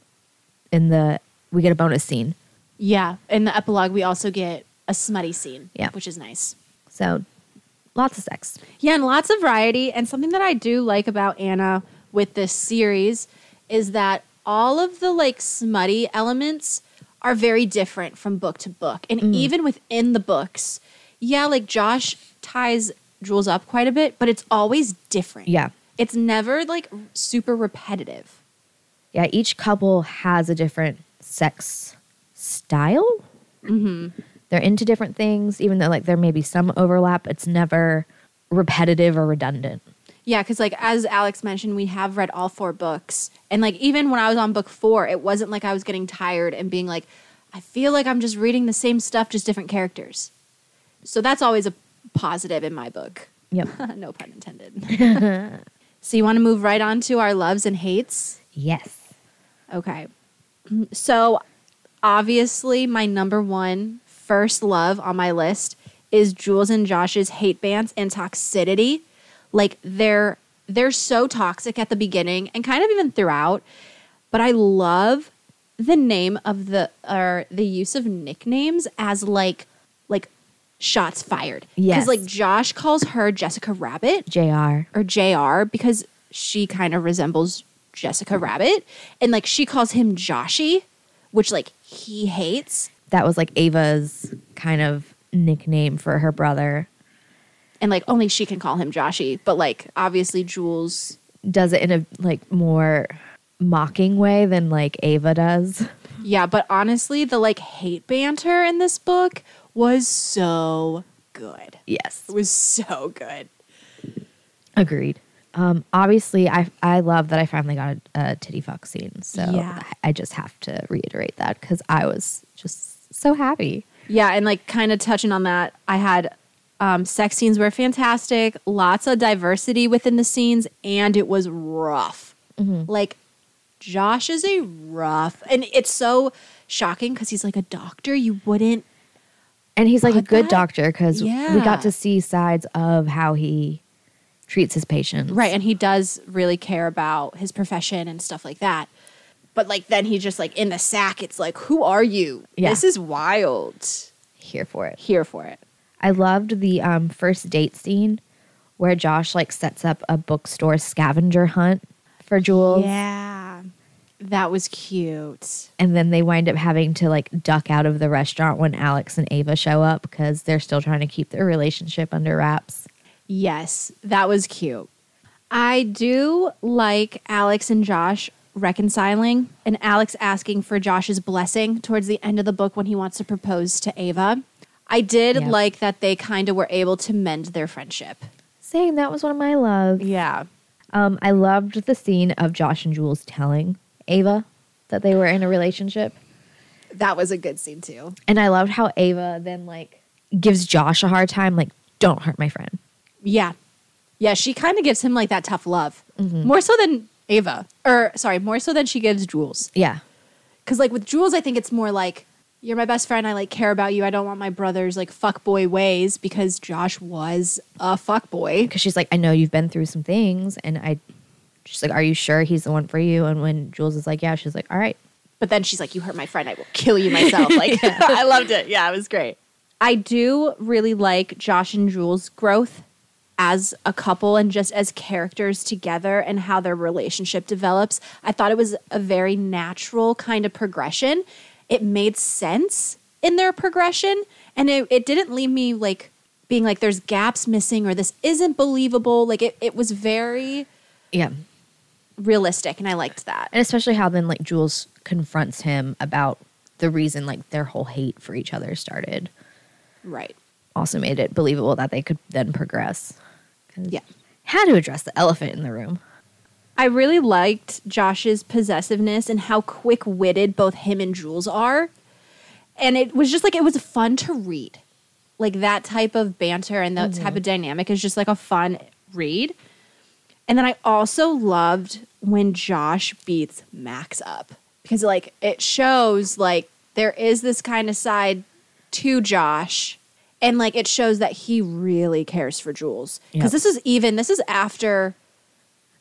in the we get a bonus scene. Yeah, in the epilogue, we also get a smutty scene, Yeah. which is nice. So lots of sex. Yeah, and lots of variety. And something that I do like about Ana with this series is that all of the like smutty elements are very different from book to book. And mm. even within the books, yeah, like Josh ties Jules up quite a bit, but it's always different. Yeah. It's never like super repetitive. Yeah, each couple has a different sex style. Mm-hmm. They're into different things, even though like there may be some overlap. It's never repetitive or redundant. Yeah, because like as Alex mentioned, we have read all four books, and like even when I was on book four, it wasn't like I was getting tired and being like, I feel like I'm just reading the same stuff, just different characters. So that's always a positive in my book. Yep. [laughs] no pun intended. [laughs] so you want to move right on to our loves and hates? yes. Okay. So obviously, my number one first love on my list is Jules and Josh's hate bands and toxicity. Like they're they're so toxic at the beginning and kind of even throughout. But I love the name of the or the use of nicknames as like like shots fired. Yes. Because like Josh calls her Jessica Rabbit JR. or JR because she kind of resembles Jessica Rabbit. And like she calls him Joshy, which like he hates. That was like Ava's kind of nickname for her brother. And like only she can call him Joshy. But like obviously Jules Does it in a like more mocking way than like Ava does. [laughs] Yeah, but honestly, the like hate banter in this book was so good. Yes. It was so good. Agreed. Um, obviously, I I love that I finally got a, a titty fuck scene. So Yeah. I, I just have to reiterate that because I was just so happy. Yeah, and like kind of touching on that, I had Um, sex scenes were fantastic, lots of diversity within the scenes, and it was rough. Like, Josh is a rough, and it's so shocking because he's like a doctor. You wouldn't And he's like a good that- doctor because we got to see sides of how he treats his patients. Right, and he does really care about his profession and stuff like that. But like then he just like in the sack, it's like, who are you? Yeah. This is wild. Here for it. Here for it. I loved the um, first date scene where Josh like sets up a bookstore scavenger hunt for Jules. Yeah. That was cute. And then they wind up having to like duck out of the restaurant when Alex and Ava show up because they're still trying to keep their relationship under wraps. Yes, that was cute. I do like Alex and Josh reconciling and Alex asking for Josh's blessing towards the end of the book when he wants to propose to Ava. I did Yep. like that they kind of were able to mend their friendship. Saying that was one of my loves. Yeah. Um, I loved the scene of Josh and Jules telling Ava that they were in a relationship. That was a good scene too. And I loved how Ava then like gives Josh a hard time, like, don't hurt my friend. Yeah. Yeah, she kind of gives him like that tough love. Mm-hmm. More so than Ava. Or sorry, more so than she gives Jules. Yeah. Cuz like with Jules I think it's more like you're my best friend. I like care about you. I don't want my brother's like fuckboy ways because Josh was a fuckboy. Because she's like, I know you've been through some things. And I, she's like, Are you sure he's the one for you? And when Jules is like, Yeah, she's like, All right. But then she's like, "You hurt my friend. I will kill you myself." [laughs] Like [laughs] I loved it. Yeah, it was great. I do really like Josh and Jules' growth as a couple and just as characters together and how their relationship develops. I thought it was a very natural kind of progression. It made sense in their progression, and it, it didn't leave me like being like there's gaps missing or this isn't believable. Like it, it was very Yeah. realistic, and I liked that. And especially how then like Jules confronts him about the reason like their whole hate for each other started. Right. Also made it believable that they could then progress. Yeah. Had to address the elephant in the room. I really liked Josh's possessiveness and how quick witted both him and Jules are. And it was just like, it was fun to read. Like that type of banter and that type mm-hmm. of dynamic is just like a fun read. And then I also loved when Josh beats Max up because, like, it shows like there is this kind of side to Josh. And like it shows that he really cares for Jules. Because Yep. this is even, this is after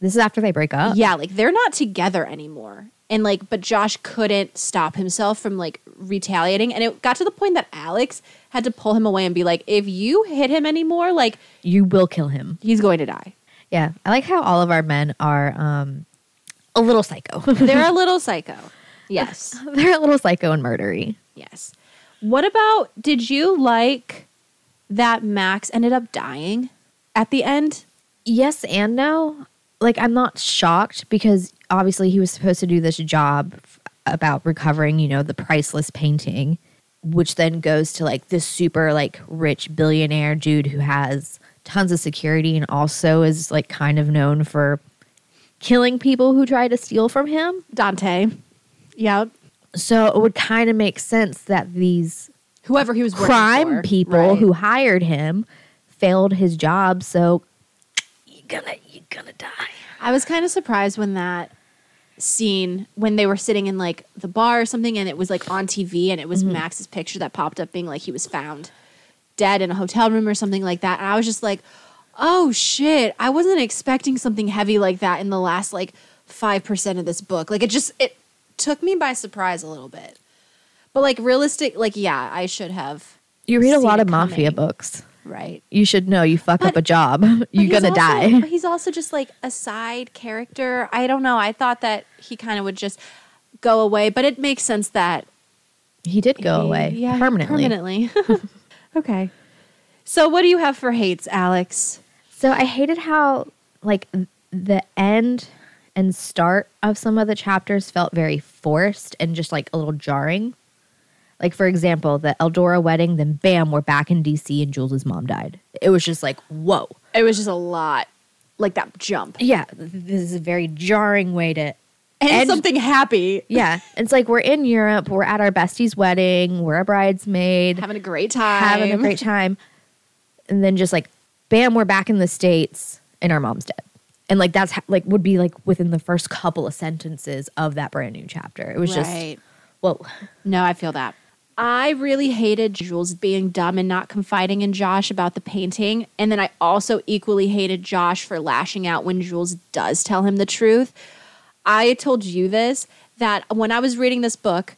This is after they break up. yeah, like they're not together anymore. And like, but Josh couldn't stop himself from like retaliating. And it got to the point that Alex had to pull him away and be like, if you hit him anymore, like You will kill him. he's going to die. Yeah. I like how all of our men are um a little psycho. [laughs] They're a [laughs] little psycho. Yes. [laughs] They're a little psycho and murdery. Yes. What about did you like that Max ended up dying at the end? Yes and no. Like I'm not shocked because obviously he was supposed to do this job about recovering, you know, the priceless painting, which then goes to like this super like rich billionaire dude who has tons of security and also is like kind of known for killing people who try to steal from him. Dante. Yep. So it would kind of make sense that these Whoever he was crime for. people Right. who hired him failed his job. So you're gonna you're gonna die. I was kind of surprised when that scene when they were sitting in like the bar or something and it was like on TV and it was Mm-hmm. Max's picture that popped up being like he was found dead in a hotel room or something like that and I was just like oh shit I wasn't expecting something heavy like that in the last like 5% of this book like it just it took me by surprise a little bit but like realistic like yeah I should have You read a lot it of mafia coming. books. right You should know you fuck up a job, [laughs] you're gonna also- die. But he's also just like a side character. I don't know. I thought that he kind of would just go away, but it makes sense that He did go he- away yeah, permanently. Permanently. [laughs] [laughs] okay. So, what do you have for hates, Alex? So I hated how like the end and start of some of the chapters felt very forced and just like a little jarring. Like for example, the Eldorra wedding, then bam, we're back in DC and Jules's mom died. It was just like, whoa. It was just a lot, like that jump, Yeah, this is a very jarring way to and, And- something happy, Yeah. It's like we're in Europe, we're at our bestie's wedding, we're a bridesmaid, having a great time, having a great time. and then just like bam we're back in the states and our mom's dead and like that's ha- like would be like within the first couple of sentences of that brand new chapter it was Right. just well No, I feel that. I really hated Jules being dumb and not confiding in Josh about the painting. And then I also equally hated Josh for lashing out when Jules does tell him the truth. I told you this that when I was reading this book,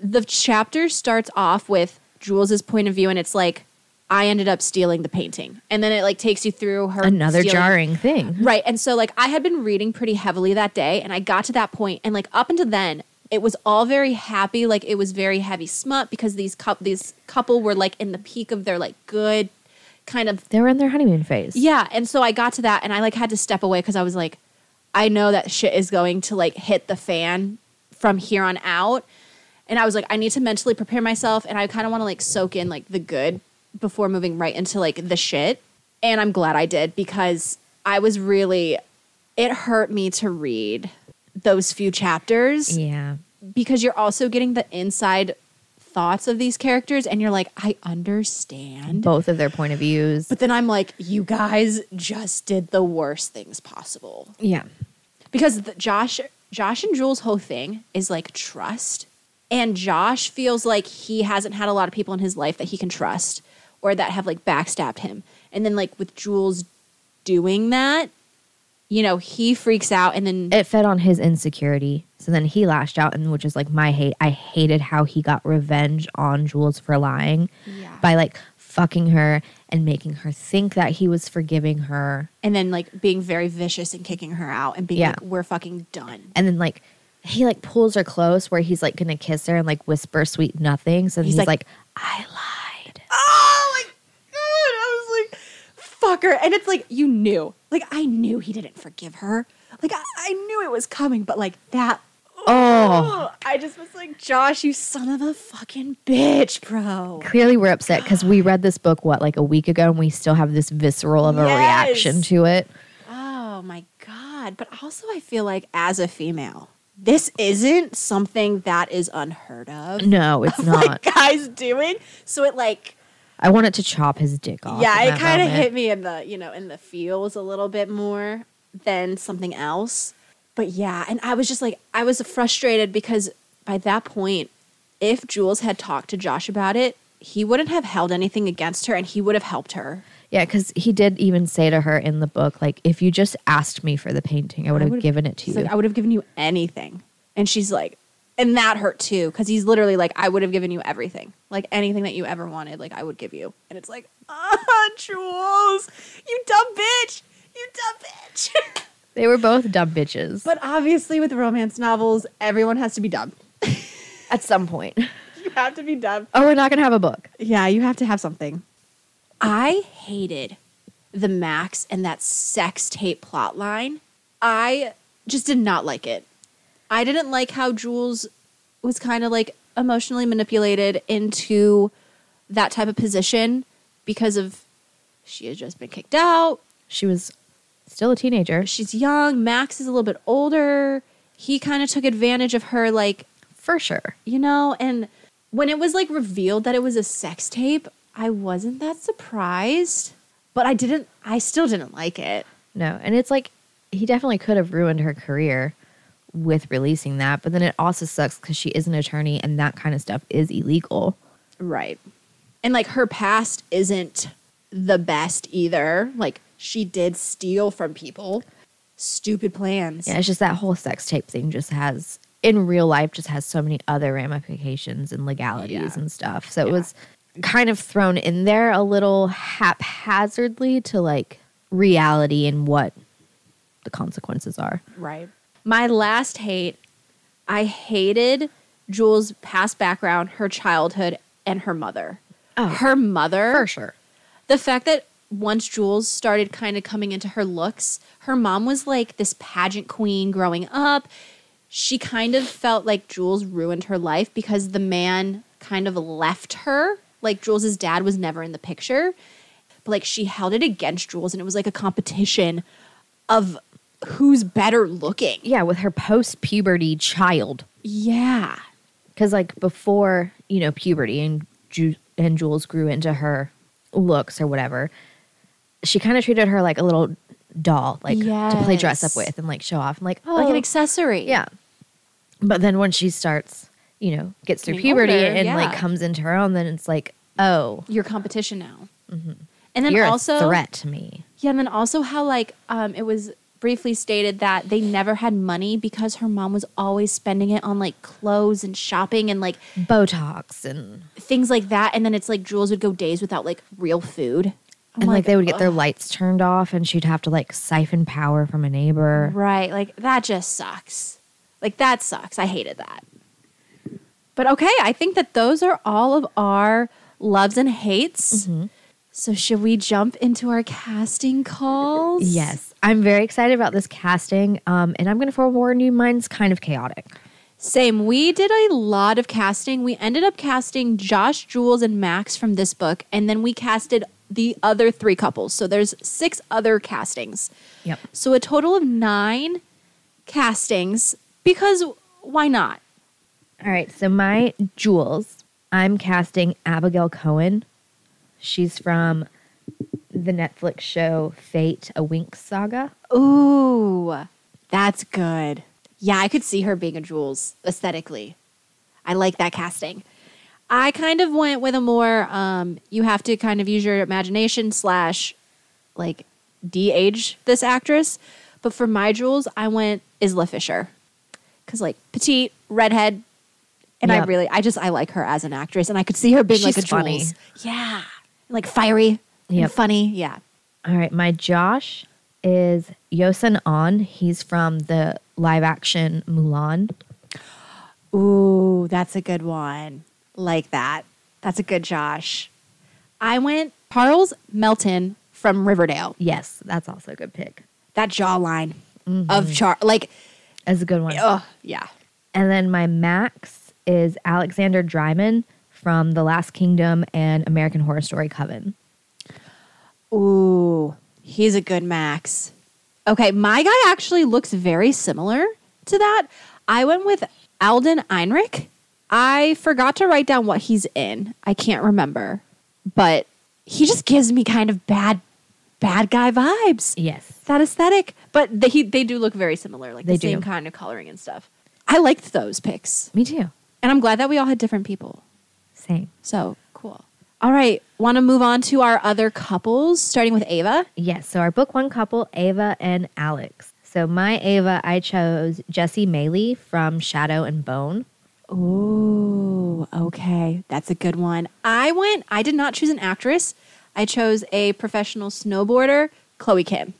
the chapter starts off with Jules's point of view, and it's like, I ended up stealing the painting. And then it like takes you through her another stealing- jarring thing Right. And so like I had been reading pretty heavily that day and I got to that point and like up until then it was all very happy like it was very heavy smut because these cou- these couple were like in the peak of their like good kind of they were in their honeymoon phase yeah, and so I got to that and I like had to step away cuz I was like I know that shit is going to like hit the fan from here on out. And I was like I need to mentally prepare myself and I kind of want to like soak in like the good before moving right into like the shit. And I'm glad I did because I was really it hurt me to read those few chapters yeah because you're also getting the inside thoughts of these characters and you're like I understand. both of their point of views But then I'm like, you guys just did the worst things possible. yeah Because the, Josh, Josh and Jules' whole thing is like trust, and Josh feels like he hasn't had a lot of people in his life that he can trust or that have like backstabbed him. And then like with Jules doing that, you know, he freaks out, and then it fed on his insecurity. So then he lashed out, and which is like my hate. I hated how he got revenge on Jules for lying Yeah. by like fucking her and making her think that he was forgiving her. and then like being very vicious and kicking her out and being Yeah. like, we're fucking done. And then like he like pulls her close where he's like gonna kiss her and like whisper sweet nothings. And He's he's, like- like, I lied. Oh my god! I was like, fuck her. And it's like, you knew. Like, I knew he didn't forgive her. Like, I, I knew it was coming, but like that. Oh. I just was like, Josh, you son of a fucking bitch, bro. Clearly we're upset because we read this book what like a week ago and we still have this visceral of a Yes. reaction to it. Oh my god. But also, I feel like as a female, this isn't something that is unheard of. No, it's [laughs] not. Like guys doing. So it like I wanted to chop his dick off. yeah it kind of hit me in the you know in the feels a little bit more than something else but yeah and i was just like i was frustrated because by that point if jules had talked to josh about it he wouldn't have held anything against her and he would have helped her Yeah, because he did even say to her in the book, like, if you just asked me for the painting, I would have given it to you. like i would have given you anything and she's like and that hurt too because he's literally like i would have given you everything like anything that you ever wanted like i would give you and it's like [laughs] ah jules you dumb bitch you dumb bitch [laughs] they were both dumb bitches. But obviously, with romance novels, everyone has to be dumb. [laughs] at some point. You have to be dumb. Oh, we're not gonna have a book. Yeah, you have to have something. I hated the Max and that sex tape plot line. I just did not like it. I didn't like how Jules was kind of like emotionally manipulated into that type of position because of she had just been kicked out. She was still a teenager. She's young. Max is a little bit older. He kind of took advantage of her, like, For sure. you know, and when it was like revealed that it was a sex tape, I wasn't that surprised, but I didn't, I still didn't like it. No. And it's like he definitely could have ruined her career with releasing that. But then it also sucks because she is an attorney and that kind of stuff is illegal. Right. And like her past isn't the best either. Like she did steal from people. Stupid plans. Yeah, it's just that whole sex tape thing just has in real life just has so many other ramifications and legalities Yeah. and stuff. So it was kind of thrown in there a little haphazardly to like reality and what the consequences are. Right. My last hate, I hated Jules' past background, her childhood, and her mother. Oh, her mother. For sure. the fact that once Jules started kind of coming into her looks, her mom was like this pageant queen growing up. She kind of felt like Jules ruined her life because the man kind of left her. Like Jules' dad was never in the picture. But like she held it against Jules and it was like a competition of who's better looking. Yeah, with her post puberty child. Yeah. Because like before, you know, puberty and Ju- and Jules grew into her looks or whatever, she kind of treated her like a little doll, like to play dress up with and like show off and like oh like an accessory. yeah. But then when she starts, you know, gets through puberty older, and like comes into her own, then it's like oh, Your competition now. And then you're also a threat to me. Yeah, and then also how like um it was briefly stated that they never had money because her mom was always spending it on like clothes and shopping and like Botox and things like that. And then it's like Jules would go days without like real food. I'm and like, they would get their ugh. lights turned off and she'd have to like siphon power from a neighbor. Right. Like that just sucks. Like that sucks. I hated that. But okay, I think that those are all of our loves and hates. Mm-hmm. So should we jump into our casting calls? Yes, I'm very excited about this casting. Um, and I'm going to forewarn you, mine's kind of chaotic. Same. We did a lot of casting. We ended up casting Josh, Jules, and Max from this book, and then we casted the other three couples. So there's six other castings. Yep. So a total of nine castings because why not? All right, so my Jules, I'm casting Abigail Cowen. She's from the Netflix show Fate, a Winx Saga. Ooh, that's good. Yeah, I could see her being a Jules aesthetically. I like that casting. I kind of went with a more um, you have to kind of use your imagination slash like de-age this actress. But for my Jules, I went Isla Fisher because like petite redhead, and I really I just I like her as an actress, and I could see her being like a She's funny. Jules. Yeah, like fiery Yep. funny. Yeah. All right, my Josh is Yoson An. He's from the live action Mulan. Ooh, that's a good one. Like that. That's a good Josh. I went Charles Melton from Riverdale. Yes, that's also a good pick. That jawline of mm-hmm. Char like That's a good one. oh yeah. And then my Max is Alexander Dreymon from The Last Kingdom and American Horror Story Coven. Ooh, he's a good Max. Okay, my guy actually looks very similar to that. I went with Alden Ehrenreich. I forgot to write down what he's in. I can't remember. But he just gives me kind of bad bad guy vibes. Yes. that aesthetic, but they he, they do look very similar, like They the same kind of coloring and stuff. I liked those picks, Me too. and I'm glad that we all had different people. Same. So. All right, want to move on to our other couples, starting with Ava. Yes. So our book one couple, Ava and Alex. So my Ava, I chose Jessie Mei Li from Shadow and Bone. Ooh, okay, that's a good one. I went. I did not choose an actress. I chose a professional snowboarder, Chloe Kim.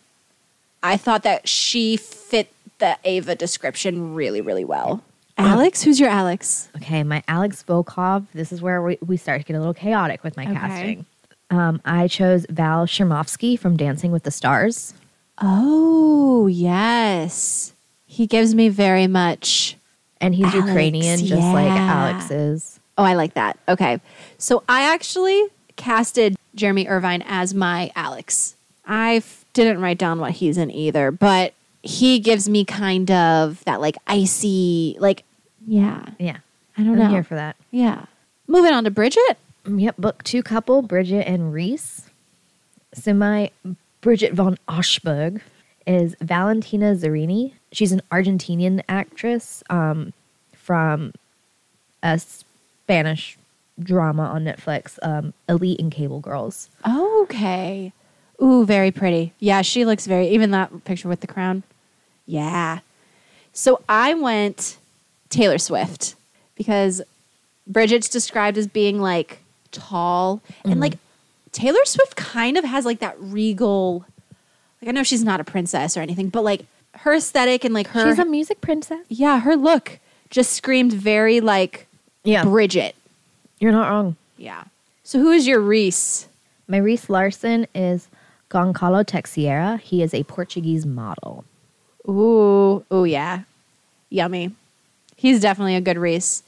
I thought that she fit the Ava description really, really well. Alex, who's your Alex? Okay, my Alex Volkov. This is where we, we start to get a little chaotic with my Okay. casting. Um, I chose Val Chmerkovskiy from Dancing with the Stars. Oh, yes. He gives me very much. And he's Alex, Ukrainian, just like yeah. Alex is. Oh, I like that. Okay. So I actually casted Jeremy Irvine as my Alex. I f- didn't write down what he's in either, but he gives me kind of that like icy, like, yeah, Yeah. I don't I'm know. here for that. Yeah. Moving on to Bridget. Um, Yep, book two couple, Bridget and Rhys. So my Bridget von Ascheberg is Valentina Zenere. She's an Argentinian actress um, from a Spanish drama on Netflix, um, Elite and Cable Girls. Okay. Ooh, very pretty. Yeah, she looks very, even that picture with the crown. Yeah. So I went Taylor Swift because Bridget's described as being like tall and mm-hmm. like Taylor Swift kind of has like that regal, like I know she's not a princess or anything, but like her aesthetic and like her, She's a music princess. yeah, her look just screamed very like Yeah, Bridget. you're not wrong. Yeah. So who is your Rhys? My Rhys Larsen is Goncalo Teixeira. He is a Portuguese model. Ooh, ooh, yeah. Yummy. He's definitely a good Rhys.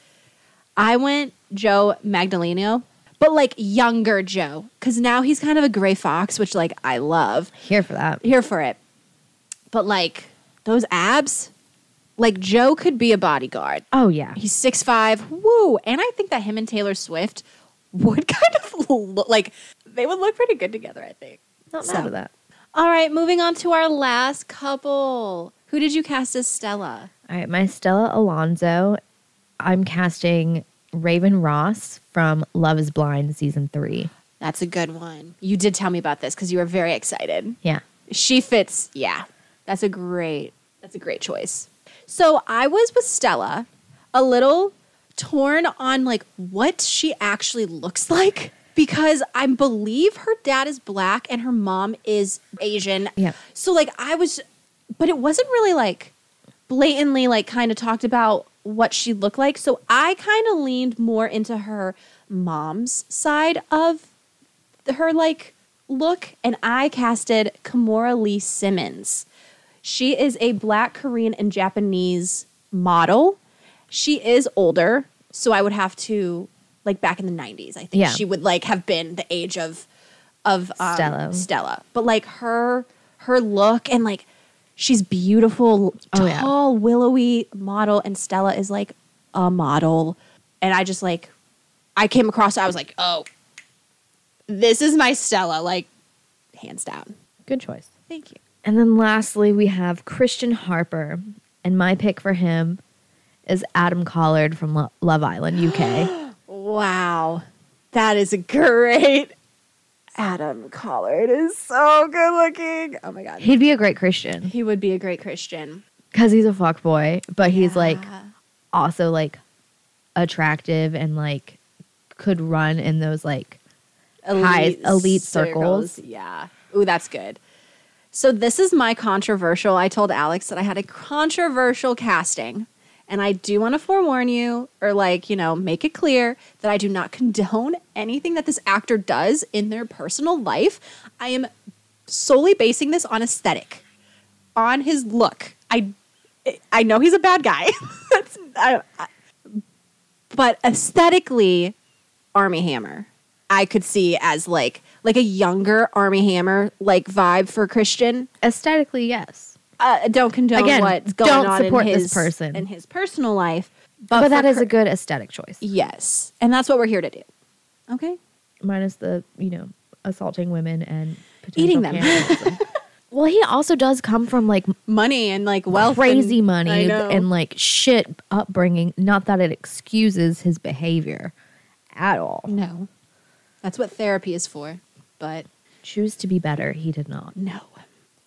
I went Joe Manganiello, but like younger Joe, because now he's kind of a gray fox, which like I love. Here for that. Here for it. But like those abs, like Joe could be a bodyguard. Oh, yeah. He's six five. Woo. And I think that him and Taylor Swift [laughs] would kind of [laughs] look like they would look pretty good together, I think. Not So- mad at that. All right, moving on to our last couple. Who did you cast as Stella? All right, my Stella Alonso. I'm casting Raven Ross from Love Is Blind season three. That's a good one. You did tell me about this because you were very excited. Yeah. She fits. Yeah, that's a great. That's a great choice. So I was with Stella, a little torn on like what she actually looks [laughs] like because I believe her dad is black and her mom is Asian. Yeah. So like I was, but it wasn't really like blatantly like kind of talked about what she looked like. So I kind of leaned more into her mom's side of her like look and I casted Kimora Lee Simmons. She is a black Korean and Japanese model. She is older, so I would have to like back in the 90s. I think Yeah. she would like have been the age of of um, Stella. Stella. But like her her look and like she's beautiful, Oh, yeah. tall, willowy model and Stella is like a model and I just like I came across her, I was like, "Oh, this is my Stella, like hands down." Good choice. Thank you. And then lastly, we have Christian Harper. And my pick for him is Adam Collard from Lo- Love Island, UK. [gasps] [gasps] [gasps] Wow. That is a great [laughs] Adam Collard is so good looking. Oh my god. He'd be a great Christian He would be a great Christian. because he's a fuck boy, but he's like also like attractive and like could run in those like high- elite circles. Yeah. Ooh, that's good. So this is my controversial. I told Alex that I had a controversial casting. And I do want to forewarn you or like, you know, make it clear that I do not condone anything that this actor does in their personal life. I am solely basing this on aesthetic, on his look. I I know he's a bad guy. [laughs] I, I- but aesthetically Armie Hammer. I could see as like like a younger Armie Hammer like vibe for Christian. aesthetically, yes. Uh, don't condone Again, what's going don't on support in this person. in his personal life. But, for that is a good aesthetic choice. yes, and that's what we're here to do. Okay, Minus the, you know, assaulting women and Eating them. [laughs] well, he also does come from like money and like wealth, crazy and, money and like shit upbringing. Not that it excuses his behavior at all. no, that's what therapy is for. But Choose to be better. He did not. No.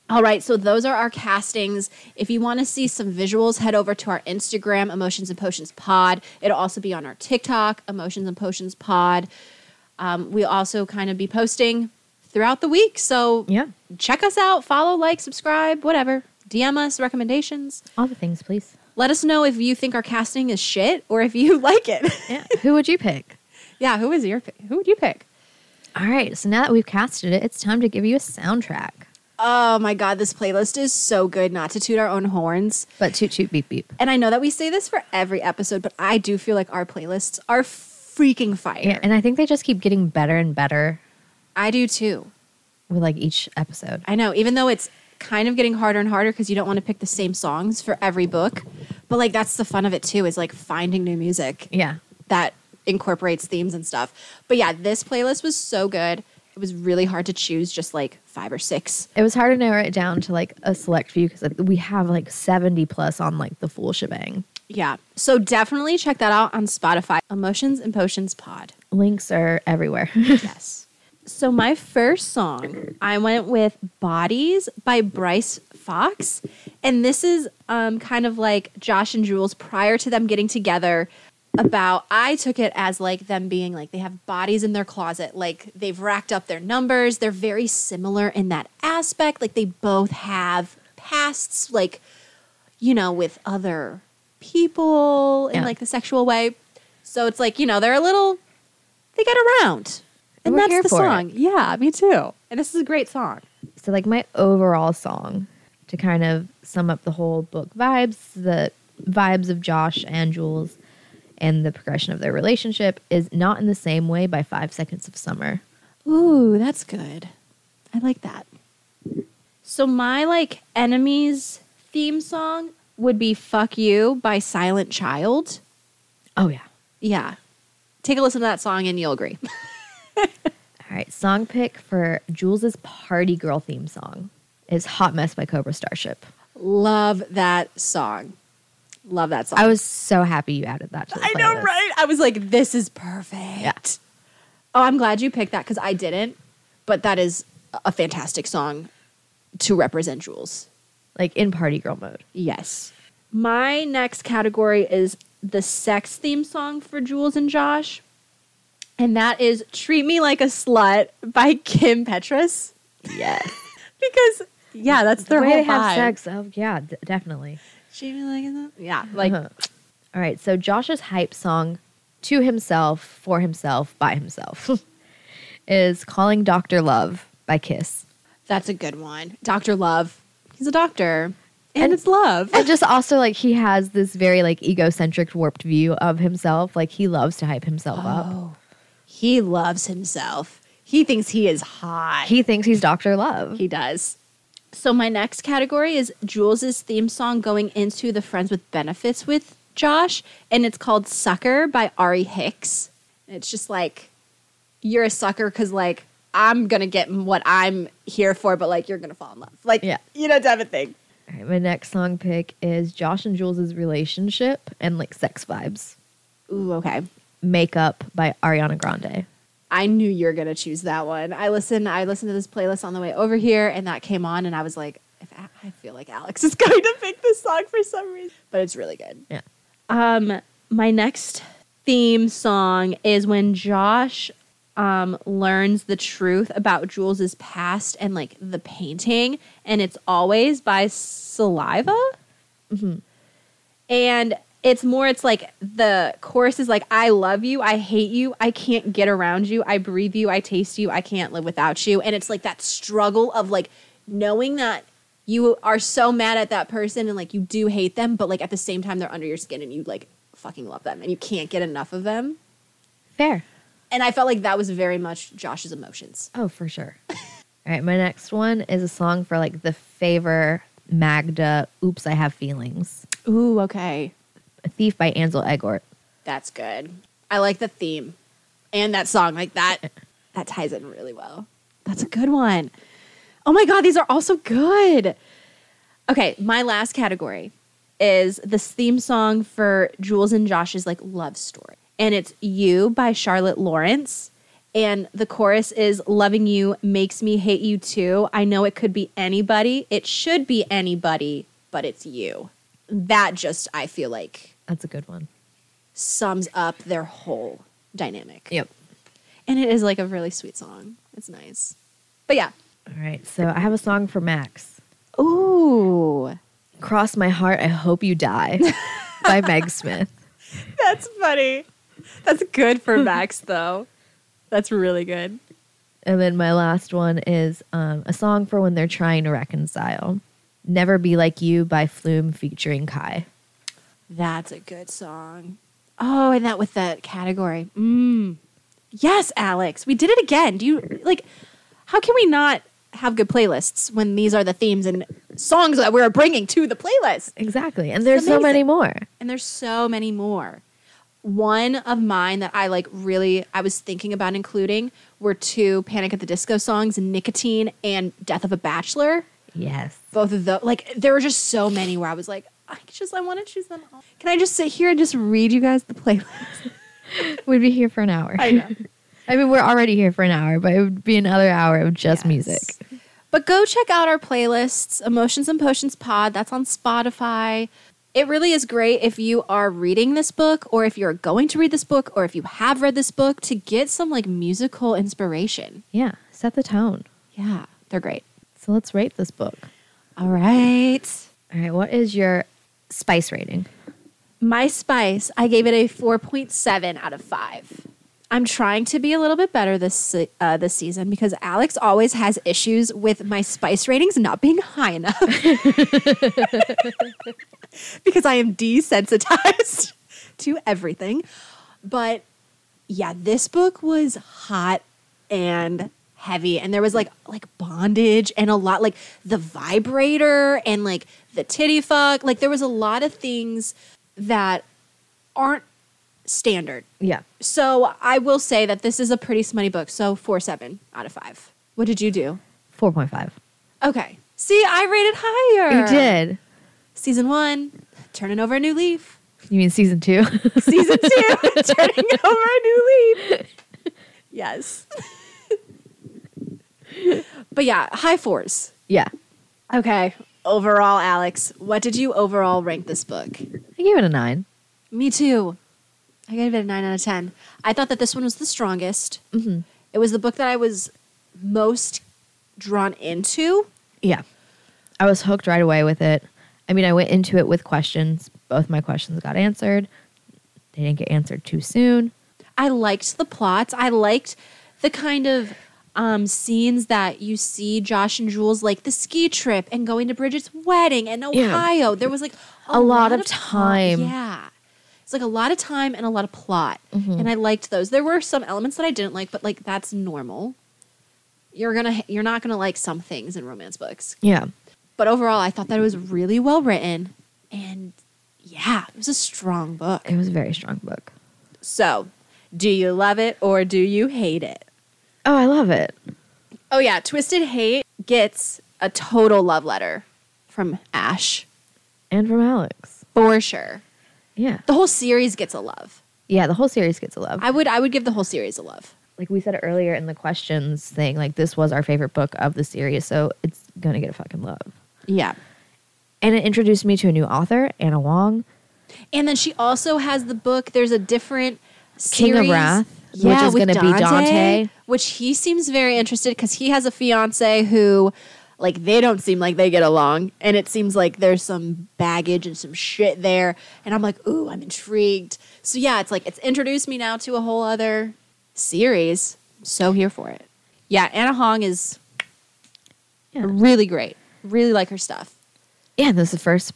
All right, so those are our castings. If you want to see some visuals, head over to our Instagram, Emotions and Potions Pod. It'll also be on our TikTok, Emotions and Potions Pod. Um, we also kind of be posting throughout the week, so Yeah. check us out, follow, like, subscribe, whatever. DM us recommendations. All the things, please. Let us know if you think our casting is shit or if you [laughs] like it. [laughs] Yeah. Who would you pick? yeah, who is your pick? Who would you pick? All right. So now that we've casted it, it's time to give you a soundtrack. Oh my god, this playlist is so good. Not to toot our own horns, But toot toot beep beep. And I know that we say this for every episode, but I do feel like our playlists are freaking fire. Yeah. And I think they just keep getting better and better I do too. with like each episode. I know, even though it's kind of getting harder and harder because you don't want to pick the same songs for every book. But like that's the fun of it too, is like finding new music Yeah. that incorporates themes and stuff. But yeah, this playlist was so good. It was really hard to choose just like five or six. It was hard to narrow it down to like a select few because we have like 70 plus on like the full shebang. Yeah. So definitely check that out on Spotify. Emotions and Potions Pod. Links are everywhere. [laughs] Yes. So my first song, I went with "Bodies" by Bryce Fox, and this is um, kind of like Josh and Jules prior to them getting together. About I took it as like them being like they have bodies in their closet, like they've racked up their numbers. They're very similar in that aspect. Like they both have pasts, like you know, with other people in Yeah. like the sexual way. So it's like you know they're a little they get around. And that's the for it. song. Yeah, me too. And this is a great song. so like my overall song to kind of sum up the whole book vibes, the vibes of Josh and Jules and the progression of their relationship is Not in the Same Way by 5 Seconds of Summer. Ooh, that's good. I like that. So my like enemies theme song would be Fuck You by Silent Child. Oh yeah. Yeah. take a listen to that song and you'll agree. [laughs] All right, song pick for Jules's party girl theme song is "Hot Mess" by Cobra Starship. Love that song. Love that song. I was so happy you added that. to the I know, playlist. right? I was like, this is perfect. Yeah. Oh, I'm glad you picked that because I didn't, but that is a fantastic song to represent Jules. Like in party girl mode. Yes. My next category is the sex theme song for Jules and Josh. And that is Treat Me Like a Slut by Kim Petras. Yes. [laughs] Because, yeah, that's their the way whole they have vibe. sex. Oh yeah, d- definitely. Treat Me Like a Slut. Yeah, like, Uh-huh. All right, so Josh's hype song to himself, for himself, by himself [laughs] is Calling Dr. Love by Kiss. that's a good one. Dr. Love. He's a doctor. And, And- it's love. And just also like he has this very like egocentric warped view of himself. Like he loves to hype himself up. Oh, he loves himself. He thinks he is hot. He thinks he's Dr. Love. He does. So my next category is Jules's theme song going into the Friends with Benefits with Josh, and it's called "Sucker" by Ari Hicks. It's just like you're a sucker because like I'm gonna get what I'm here for, but like you're gonna fall in love, like Yeah. you know, type of thing. All right, my next song pick is Josh and Jules' relationship and like sex vibes. Ooh, okay. Makeup by Ariana Grande. I knew you were gonna choose that one. I listened. I listened to this playlist on the way over here, and that came on, and I was like, if A- I feel like Alex is [laughs] going to pick this song for some reason, but it's really good. Yeah. Um, my next theme song is when Josh um learns the truth about Jules's past and like the painting, and it's always by Saliva. And it's more, it's like the chorus is like, I love you, I hate you, I can't get around you, I breathe you, I taste you, I can't live without you. And it's like that struggle of like knowing that you are so mad at that person and like you do hate them, but like at the same time they're under your skin and you like fucking love them and you can't get enough of them. Fair. And I felt like that was very much Josh's emotions. Oh, for sure. [laughs] All right, my next one is a song for like the favor Magda Oops, I Have Feelings. Ooh, okay. A Thief by Ansel Elgort. That's good. I like the theme and that song. Like that, [laughs] that ties in really well. That's a good one. Oh my God, these are also good. Okay, my last category is this theme song for Jules and Josh's like love story. And it's You by Charlotte Lawrence. And the chorus is Loving you makes me hate you too. I know it could be anybody. It should be anybody, but it's you. That just, I feel like, That's a good one. sums up their whole dynamic. Yep. And it is like a really sweet song. It's nice. But yeah. All right, so I have a song for Max. Ooh. Cross My Heart, I Hope You Die by [laughs] Meg Smith. That's funny. That's good for Max [laughs] though. That's really good. And then my last one is um, a song for when they're trying to reconcile. Never Be Like You by Flume featuring Kai. That's a good song. Oh, and that with that category. Mm. Yes, Alex. We did it again. Do you like how can we not have good playlists when these are the themes and songs that we're bringing to the playlist? Exactly. And there's so many more. and there's so many more. One of mine that I like really I was thinking about including were two Panic at the Disco songs, Nicotine and Death of a Bachelor. Yes. Both of those like there were just so many where I was like, I just I want to choose them all. Can I just sit here and just read you guys the playlist? [laughs] We'd be here for an hour. I know. [laughs] I mean, we're already here for an hour, but it would be another hour of just Yes. music. But go check out our playlists, Emotions and Potions Pod. That's on Spotify. It really is great if you are reading this book or if you're going to read this book or if you have read this book to get some like musical inspiration. Yeah, set the tone. Yeah, they're great. So let's rate this book. All right. All right, what is your spice rating? My spice, I gave it a 4.7 out of 5. I'm trying to be a little bit better this uh, this season because Alex always has issues with my spice ratings not being high enough. [laughs] because I am desensitized [laughs] to everything. But yeah, this book was hot and heavy and there was like like bondage and a lot like the vibrator and like the titty fuck like there was a lot of things that aren't standard. Yeah. So I will say that this is a pretty smutty book. So four seven out of five. What did you do? 4.5. Okay. See, I rated higher. You did. Season one, turning over a new leaf. You mean season two? Season two, [laughs] turning over a new leaf. Yes. [laughs] but yeah, high fours. yeah. Okay. Overall, Alex, what did you overall rank this book? I gave it a nine. Me too. I gave it a 9 out of 10. I thought that this one was the strongest. Mm-hmm. It was the book that I was most drawn into. Yeah. I was hooked right away with it. I mean, I went into it with questions. Both my questions got answered. They didn't get answered too soon. I liked the plots. I liked the kind of um, scenes that you see Josh and Jules like the ski trip and going to Bridget's wedding in Yeah. Ohio. There was like A lot of plot. time. Yeah. It's like a lot of time and a lot of plot. Mm-hmm. And I liked those. There were some elements that I didn't like, but like that's normal. You're gonna you're not gonna like some things in romance books. Yeah. But overall I thought that it was really well written and yeah, it was a strong book. It was a very strong book. So, do you love it or do you hate it? Oh, I love it. Oh yeah, Twisted Hate gets a total love letter from Ash And from Alex. for sure. Yeah. The whole series gets a love. Yeah, the whole series gets a love. I would I would give the whole series a love. like we said earlier in the questions thing, like this was our favorite book of the series, so it's gonna get a fucking love. Yeah. And it introduced me to a new author, Ana Huang. And then she also has the book. There's a different King of series- Wrath, which yeah, is with gonna be Dante. which he seems very interested because he has a fiance who, like, they don't seem like they get along, and it seems like there's some baggage and some shit there. And I'm like, ooh, I'm intrigued. So yeah, it's like it's introduced me now to a whole other series. I'm so here for it. Yeah, Ana Huang is Yeah. really great. Really like her stuff. Yeah, this is the first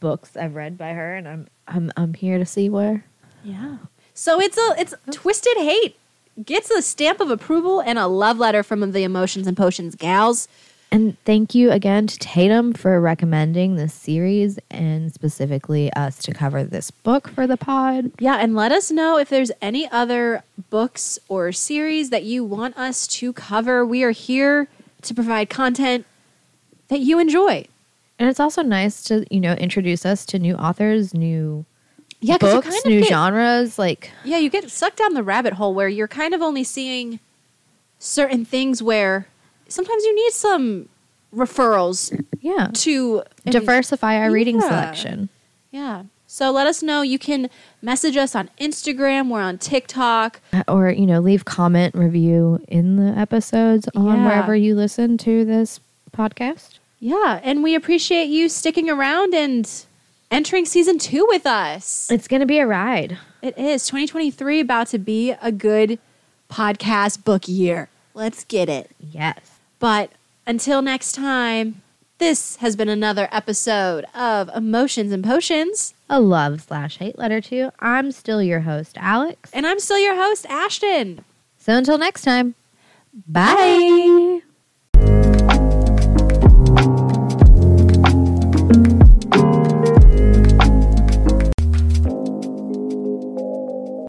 books I've read by her, and I'm I'm I'm here to see where. Yeah. So it's a it's twisted hate gets a stamp of approval and a love letter from the emotions and potions gals. And thank you again to Tatum for recommending this series and specifically us to cover this book for the pod. Yeah, and let us know if there's any other books or series that you want us to cover. We are here to provide content that you enjoy. And it's also nice to, you know, introduce us to new authors, new Yeah, books, kind of new get- genres. Like, Yeah, you get sucked down the rabbit hole where you're kind of only seeing certain things where sometimes you need some referrals yeah, to diversify our reading Yeah. selection. Yeah. So let us know. You can message us on Instagram. We're on TikTok. Uh, Or, you know, leave comment, review in the episodes on Yeah. wherever you listen to this podcast. Yeah. And we appreciate you sticking around and entering season two with us. It's going to be a ride. It is 2023 about to be a good podcast book year. Let's get it. Yes. But until next time, this has been another episode of Emotions and Potions. A love slash hate letter to. I'm still your host, Alex. And I'm still your host, Ashton. So until next time, bye.